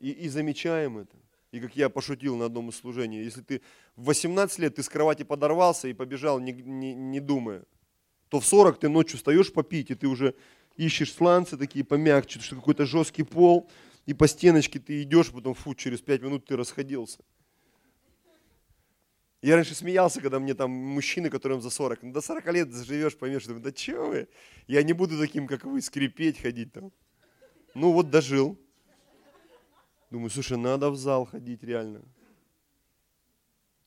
и, и замечаем это. И как я пошутил на одном из служений, если ты в 18 лет ты с кровати подорвался и побежал, не, не, не думая, то в 40 ты ночью встаешь попить, и ты уже ищешь сланцы такие помягче, что какой-то жесткий пол, и по стеночке ты идешь, потом фу, через 5 минут ты расходился. Я раньше смеялся, когда мне там мужчины, которым за 40, ну, до 40 лет живешь, поймешь, думаю, да че вы, я не буду таким, как вы, скрипеть, ходить там. Ну вот дожил. Думаю, слушай, надо в зал ходить реально.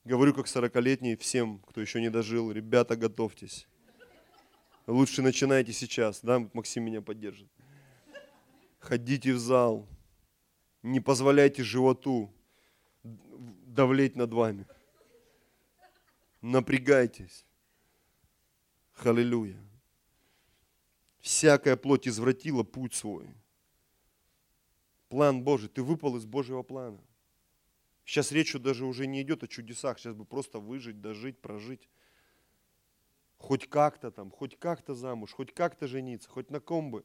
Говорю как сорокалетний всем, кто еще не дожил, ребята, готовьтесь. Лучше начинайте сейчас, да, Максим меня поддержит. Ходите в зал, не позволяйте животу давлеть над вами. Напрягайтесь. Халилюя. Всякая плоть извратила путь свой план Божий, ты выпал из Божьего плана. Сейчас речь даже уже не идет о чудесах, сейчас бы просто выжить, дожить, прожить. Хоть как-то там, хоть как-то замуж, хоть как-то жениться, хоть на ком бы,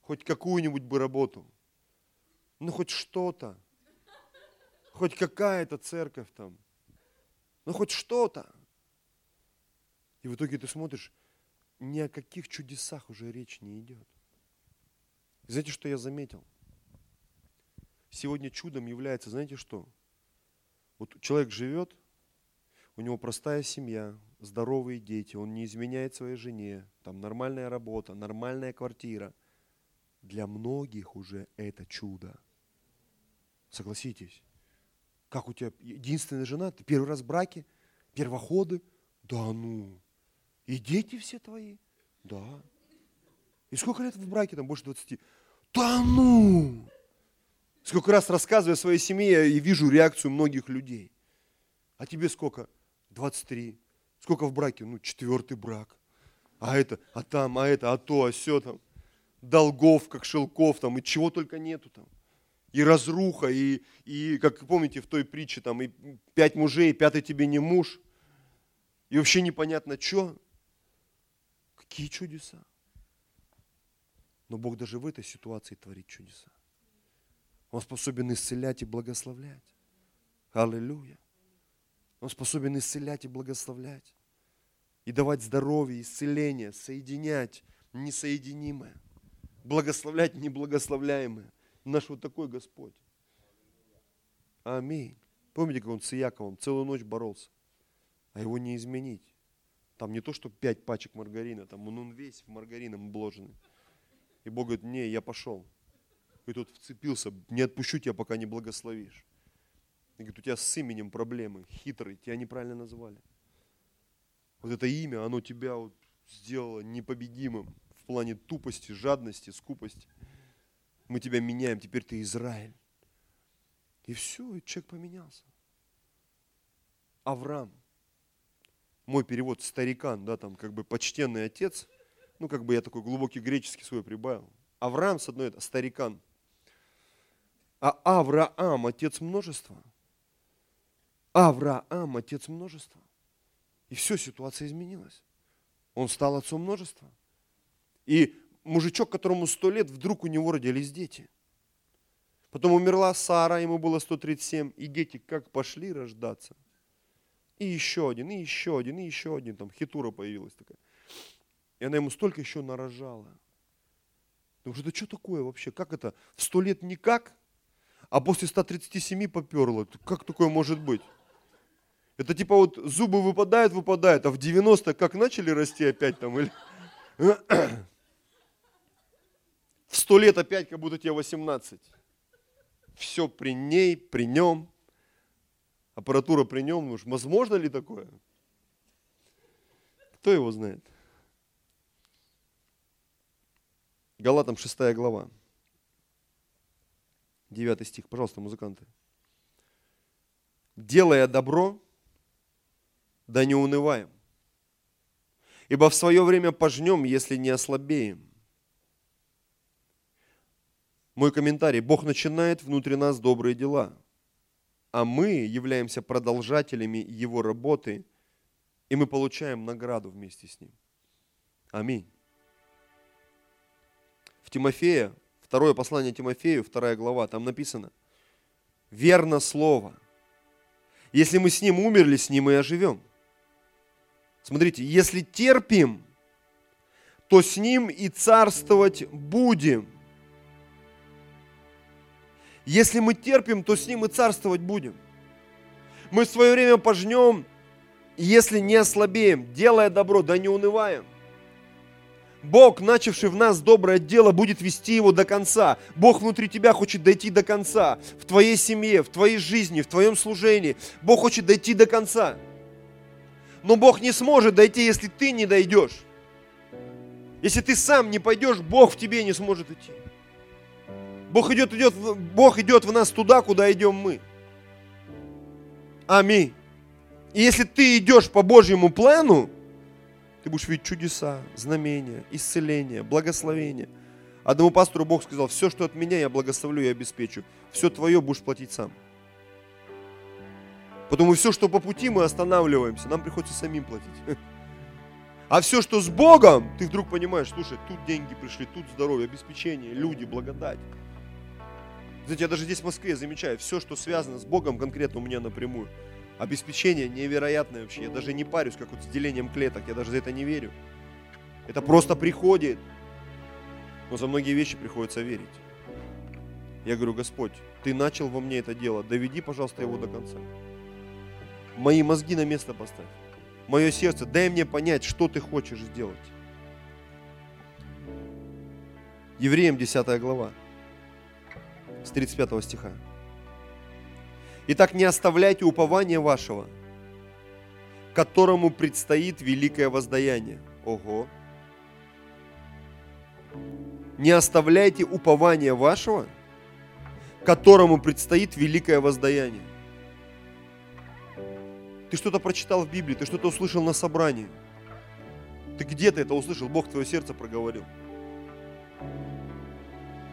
хоть какую-нибудь бы работу. Ну хоть что-то, хоть какая-то церковь там, ну хоть что-то. И в итоге ты смотришь, ни о каких чудесах уже речь не идет. знаете, что я заметил? Сегодня чудом является, знаете что? Вот человек живет, у него простая семья, здоровые дети, он не изменяет своей жене, там нормальная работа, нормальная квартира. Для многих уже это чудо. Согласитесь. Как у тебя единственная жена, ты первый раз в браке, первоходы? Да ну. И дети все твои? Да. И сколько лет в браке? Там больше 20. Да ну. Сколько раз рассказываю о своей семье и вижу реакцию многих людей. А тебе сколько? 23. Сколько в браке? Ну, четвертый брак. А это, а там, а это, а то, а все там. Долгов, как шелков там, и чего только нету там. И разруха, и, и как помните в той притче, там, и пять мужей, пятый тебе не муж. И вообще непонятно, что. Какие чудеса. Но Бог даже в этой ситуации творит чудеса. Он способен исцелять и благословлять. Аллилуйя. Он способен исцелять и благословлять. И давать здоровье, исцеление, соединять несоединимое. Благословлять неблагословляемое. Наш вот такой Господь. Аминь. Помните, как он с Иаковом целую ночь боролся? А его не изменить. Там не то, что пять пачек маргарина, там он, он весь в маргарином обложенный. И Бог говорит, не, я пошел и тут вцепился, не отпущу тебя, пока не благословишь. И говорит, у тебя с именем проблемы, хитрый, тебя неправильно назвали. Вот это имя, оно тебя вот сделало непобедимым в плане тупости, жадности, скупости. Мы тебя меняем, теперь ты Израиль. И все, и человек поменялся. Авраам. Мой перевод старикан, да, там как бы почтенный отец. Ну, как бы я такой глубокий греческий свой прибавил. Авраам, с одной, это старикан. А Авраам – отец множества. Авраам – отец множества. И все, ситуация изменилась. Он стал отцом множества. И мужичок, которому сто лет, вдруг у него родились дети. Потом умерла Сара, ему было 137, и дети как пошли рождаться. И еще один, и еще один, и еще один. Там хитура появилась такая. И она ему столько еще нарожала. Думаю, это что такое вообще? Как это? В сто лет никак? а после 137 поперло. Как такое может быть? Это типа вот зубы выпадают, выпадают, а в 90 как начали расти опять там? Или... В 100 лет опять как будто тебе 18. Все при ней, при нем. Аппаратура при нем. Уж возможно ли такое? Кто его знает? Галатам 6 глава. Девятый стих, пожалуйста, музыканты. Делая добро, да не унываем. Ибо в свое время пожнем, если не ослабеем. Мой комментарий. Бог начинает внутри нас добрые дела, а мы являемся продолжателями Его работы, и мы получаем награду вместе с Ним. Аминь. В Тимофея Второе послание Тимофею, вторая глава, там написано, верно слово. Если мы с ним умерли, с ним и оживем. Смотрите, если терпим, то с ним и царствовать будем. Если мы терпим, то с ним и царствовать будем. Мы в свое время пожнем, если не ослабеем, делая добро, да не унываем – Бог, начавший в нас доброе дело, будет вести его до конца. Бог внутри тебя хочет дойти до конца. В твоей семье, в твоей жизни, в твоем служении. Бог хочет дойти до конца. Но Бог не сможет дойти, если ты не дойдешь. Если ты сам не пойдешь, Бог в тебе не сможет идти. Бог идет, идет, Бог идет в нас туда, куда идем мы. Аминь. И если ты идешь по Божьему плану, ты будешь видеть чудеса, знамения, исцеления, благословения. Одному пастору Бог сказал, все, что от меня, я благословлю и обеспечу. Все твое будешь платить сам. Потому все, что по пути, мы останавливаемся. Нам приходится самим платить. <laughs> А все, что с Богом, ты вдруг понимаешь, слушай, тут деньги пришли, тут здоровье, обеспечение, люди, благодать. Знаете, я даже здесь в Москве замечаю, все, что связано с Богом, конкретно у меня напрямую. Обеспечение невероятное вообще. Я даже не парюсь, как вот с делением клеток. Я даже за это не верю. Это просто приходит. Но за многие вещи приходится верить. Я говорю, Господь, Ты начал во мне это дело. Доведи, пожалуйста, его до конца. Мои мозги на место поставь. Мое сердце, дай мне понять, что Ты хочешь сделать. Евреям 10 глава с 35 стиха. Итак, не оставляйте упования вашего, которому предстоит великое воздаяние. Ого. Не оставляйте упования вашего, которому предстоит великое воздаяние. Ты что-то прочитал в Библии, ты что-то услышал на собрании. Ты где-то это услышал, Бог твое сердце проговорил.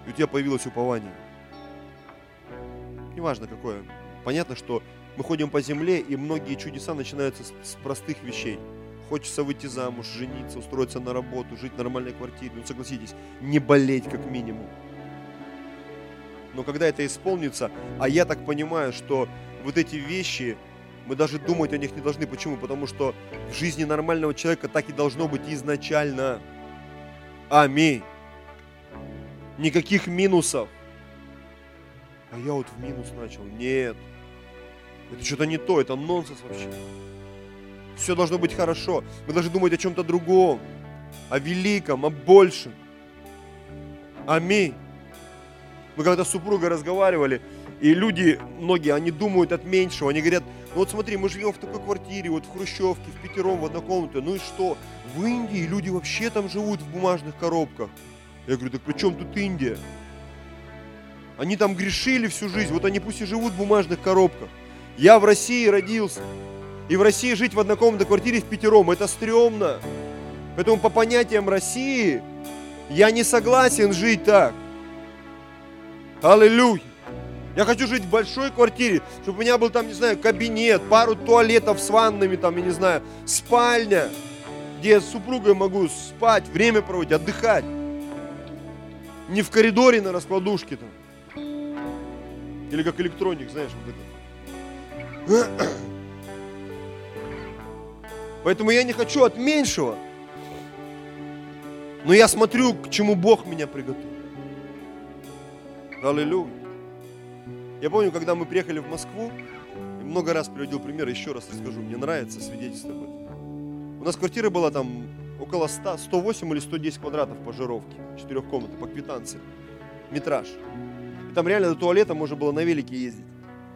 И у тебя появилось упование неважно какое. Понятно, что мы ходим по земле, и многие чудеса начинаются с, простых вещей. Хочется выйти замуж, жениться, устроиться на работу, жить в нормальной квартире. Ну, согласитесь, не болеть как минимум. Но когда это исполнится, а я так понимаю, что вот эти вещи, мы даже думать о них не должны. Почему? Потому что в жизни нормального человека так и должно быть изначально. Аминь. Никаких минусов а я вот в минус начал. Нет. Это что-то не то, это нонсенс вообще. Все должно быть хорошо. Мы должны думать о чем-то другом, о великом, о большем. Аминь. Мы когда с супругой разговаривали, и люди, многие, они думают от меньшего. Они говорят, ну вот смотри, мы живем в такой квартире, вот в Хрущевке, в пятером, в однокомнатной. Ну и что? В Индии люди вообще там живут в бумажных коробках. Я говорю, так при чем тут Индия? Они там грешили всю жизнь, вот они пусть и живут в бумажных коробках. Я в России родился. И в России жить в однокомнатной квартире в пятером, это стрёмно. Поэтому по понятиям России я не согласен жить так. Аллилуйя. Я хочу жить в большой квартире, чтобы у меня был там, не знаю, кабинет, пару туалетов с ваннами, там, я не знаю, спальня, где я с супругой могу спать, время проводить, отдыхать. Не в коридоре на раскладушке там. Или как электроник, знаешь, вот это. <coughs> Поэтому я не хочу от меньшего. Но я смотрю, к чему Бог меня приготовил. Аллилуйя. Я помню, когда мы приехали в Москву, много раз приводил пример, еще раз расскажу, мне нравится свидетельствовать об этом. У нас квартира была там около 100, 108 или 110 квадратов по жировке, четырехкомнатной, по квитанции, метраж. Там реально до туалета можно было на велике ездить.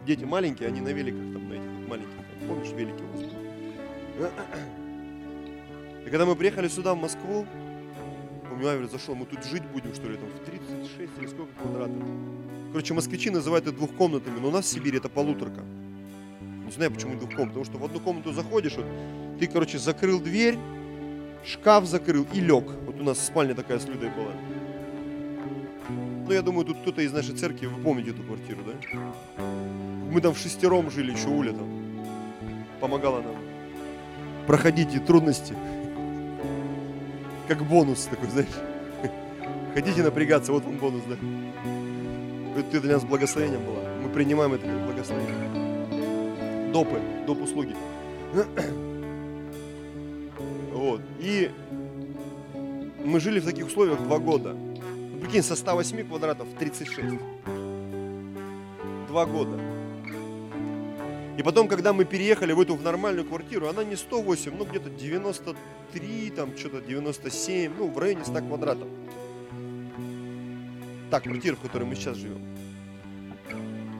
Дети маленькие, они на великах там, на этих маленьких. Там, помнишь, велики у вас И когда мы приехали сюда, в Москву, помню, Авель зашел, мы тут жить будем, что ли, там, в 36 или сколько квадратов. Короче, москвичи называют это двухкомнатными, но у нас в Сибири это полуторка. Не знаю, почему двухкомнатная, потому что в одну комнату заходишь, вот, ты, короче, закрыл дверь, шкаф закрыл и лег. Вот у нас спальня такая с Людой была. Ну, я думаю, тут кто-то из нашей церкви, вы помните эту квартиру, да? Мы там в шестером жили, еще Уля там помогала нам проходить и трудности. Как бонус такой, знаешь. Хотите напрягаться, вот он бонус, да. Это для нас благословением было. Мы принимаем это как благословение. Допы, доп. услуги. <clears throat> Вот. И мы жили в таких условиях два года. Прикинь, со 108 квадратов 36. Два года. И потом, когда мы переехали в эту в нормальную квартиру, она не 108, ну где-то 93, там что-то 97, ну в районе 100 квадратов. Так, квартира, в которой мы сейчас живем.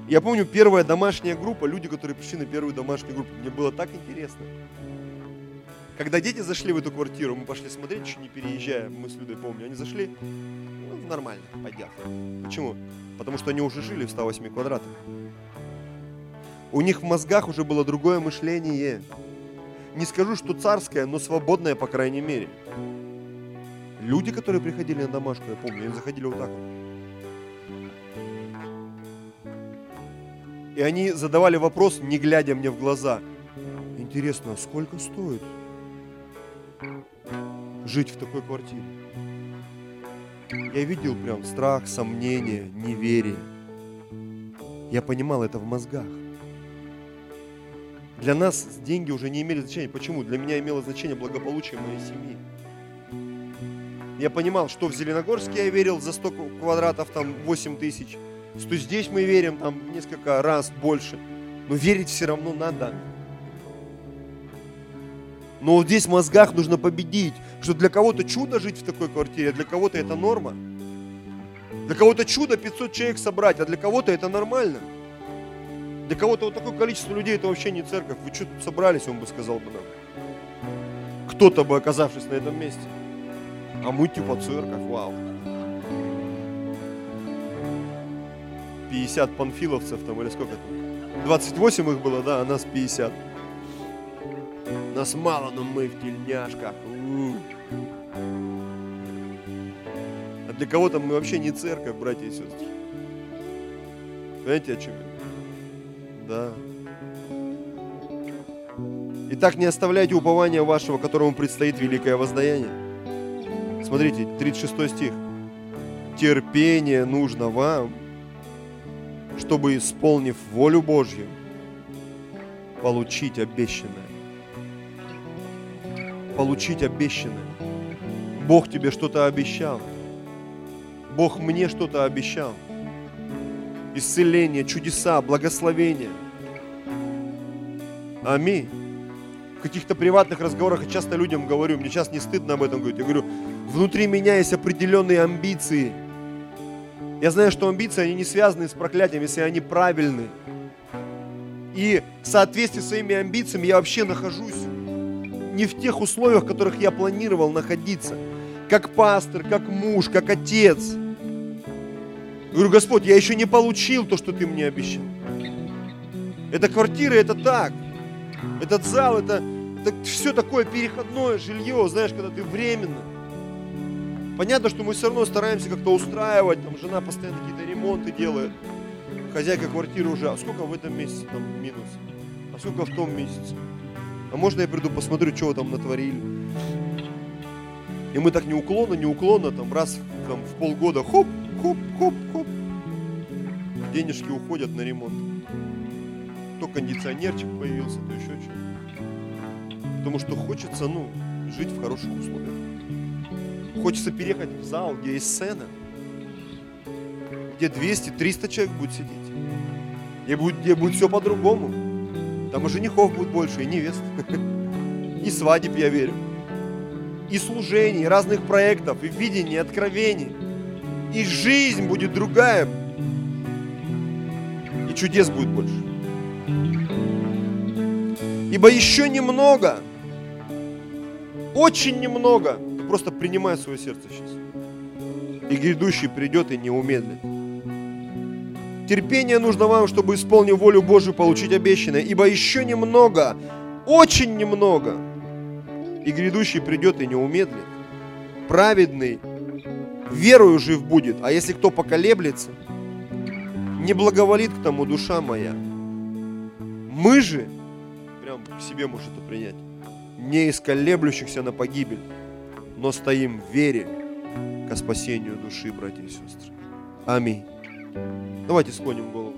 Я помню, первая домашняя группа, люди, которые пришли на первую домашнюю группу, мне было так интересно. Когда дети зашли в эту квартиру, мы пошли смотреть, еще не переезжая, мы с Людой помню, они зашли, нормально, пойдет. Почему? Потому что они уже жили в 108 квадратах. У них в мозгах уже было другое мышление. Не скажу, что царское, но свободное, по крайней мере. Люди, которые приходили на домашку, я помню, они заходили вот так вот. И они задавали вопрос, не глядя мне в глаза. Интересно, а сколько стоит жить в такой квартире? Я видел прям страх, сомнение, неверие. Я понимал это в мозгах. Для нас деньги уже не имели значения. Почему? Для меня имело значение благополучие моей семьи. Я понимал, что в Зеленогорске я верил за 100 квадратов, там 8 тысяч, что здесь мы верим там несколько раз больше. Но верить все равно надо. Но вот здесь в мозгах нужно победить, что для кого-то чудо жить в такой квартире, а для кого-то это норма. Для кого-то чудо 500 человек собрать, а для кого-то это нормально. Для кого-то вот такое количество людей это вообще не церковь. Вы что тут собрались, он бы сказал бы нам. Кто-то бы оказавшись на этом месте. А мы типа церковь, вау. 50 панфиловцев там или сколько там? 28 их было, да, а нас 50. Нас мало, но мы в тельняшках. А для кого-то мы вообще не церковь, братья и сестры. Понимаете, о чем я? Да. Итак, не оставляйте упования вашего, которому предстоит великое воздаяние. Смотрите, 36 стих. Терпение нужно вам, чтобы, исполнив волю Божью, получить обещанное. Получить обещанное. Бог тебе что-то обещал. Бог мне что-то обещал. Исцеление, чудеса, благословение. Аминь. В каких-то приватных разговорах я часто людям говорю, мне сейчас не стыдно об этом говорить. Я говорю, внутри меня есть определенные амбиции. Я знаю, что амбиции, они не связаны с проклятием, если они правильны. И в соответствии с своими амбициями я вообще нахожусь не в тех условиях, в которых я планировал находиться. Как пастор, как муж, как отец. Я говорю, Господь, я еще не получил то, что Ты мне обещал. Это квартира, это так. Этот зал, это, это все такое переходное жилье, знаешь, когда ты временно. Понятно, что мы все равно стараемся как-то устраивать, там жена постоянно какие-то ремонты делает. Хозяйка квартиры уже, а сколько в этом месяце там минус? А сколько в том месяце? А можно я приду посмотрю, что там натворили? И мы так неуклонно, неуклонно, там раз там, в полгода, хоп, хоп, хоп, хоп. Денежки уходят на ремонт. То кондиционерчик появился, то еще что-то. Потому что хочется, ну, жить в хороших условиях. Хочется переехать в зал, где есть сцена, где 200-300 человек будет сидеть. Где будет, где будет все по-другому. Там и женихов будет больше, и невест. <laughs> И свадеб, я верю. И служений, и разных проектов, и видений, и откровений. И жизнь будет другая. И чудес будет больше. Ибо еще немного, очень немного, просто принимай свое сердце сейчас. И грядущий придет и не умедлит. Терпение нужно вам, чтобы, исполнив волю Божию, получить обещанное. Ибо еще немного, очень немного, и грядущий придет и не умедлит. Праведный верою жив будет, а если кто поколеблется, не благоволит к тому душа моя. Мы же, прям к себе можешь это принять, не из колеблющихся на погибель, но стоим в вере ко спасению души, братья и сестры. Аминь. Давайте склоним голову.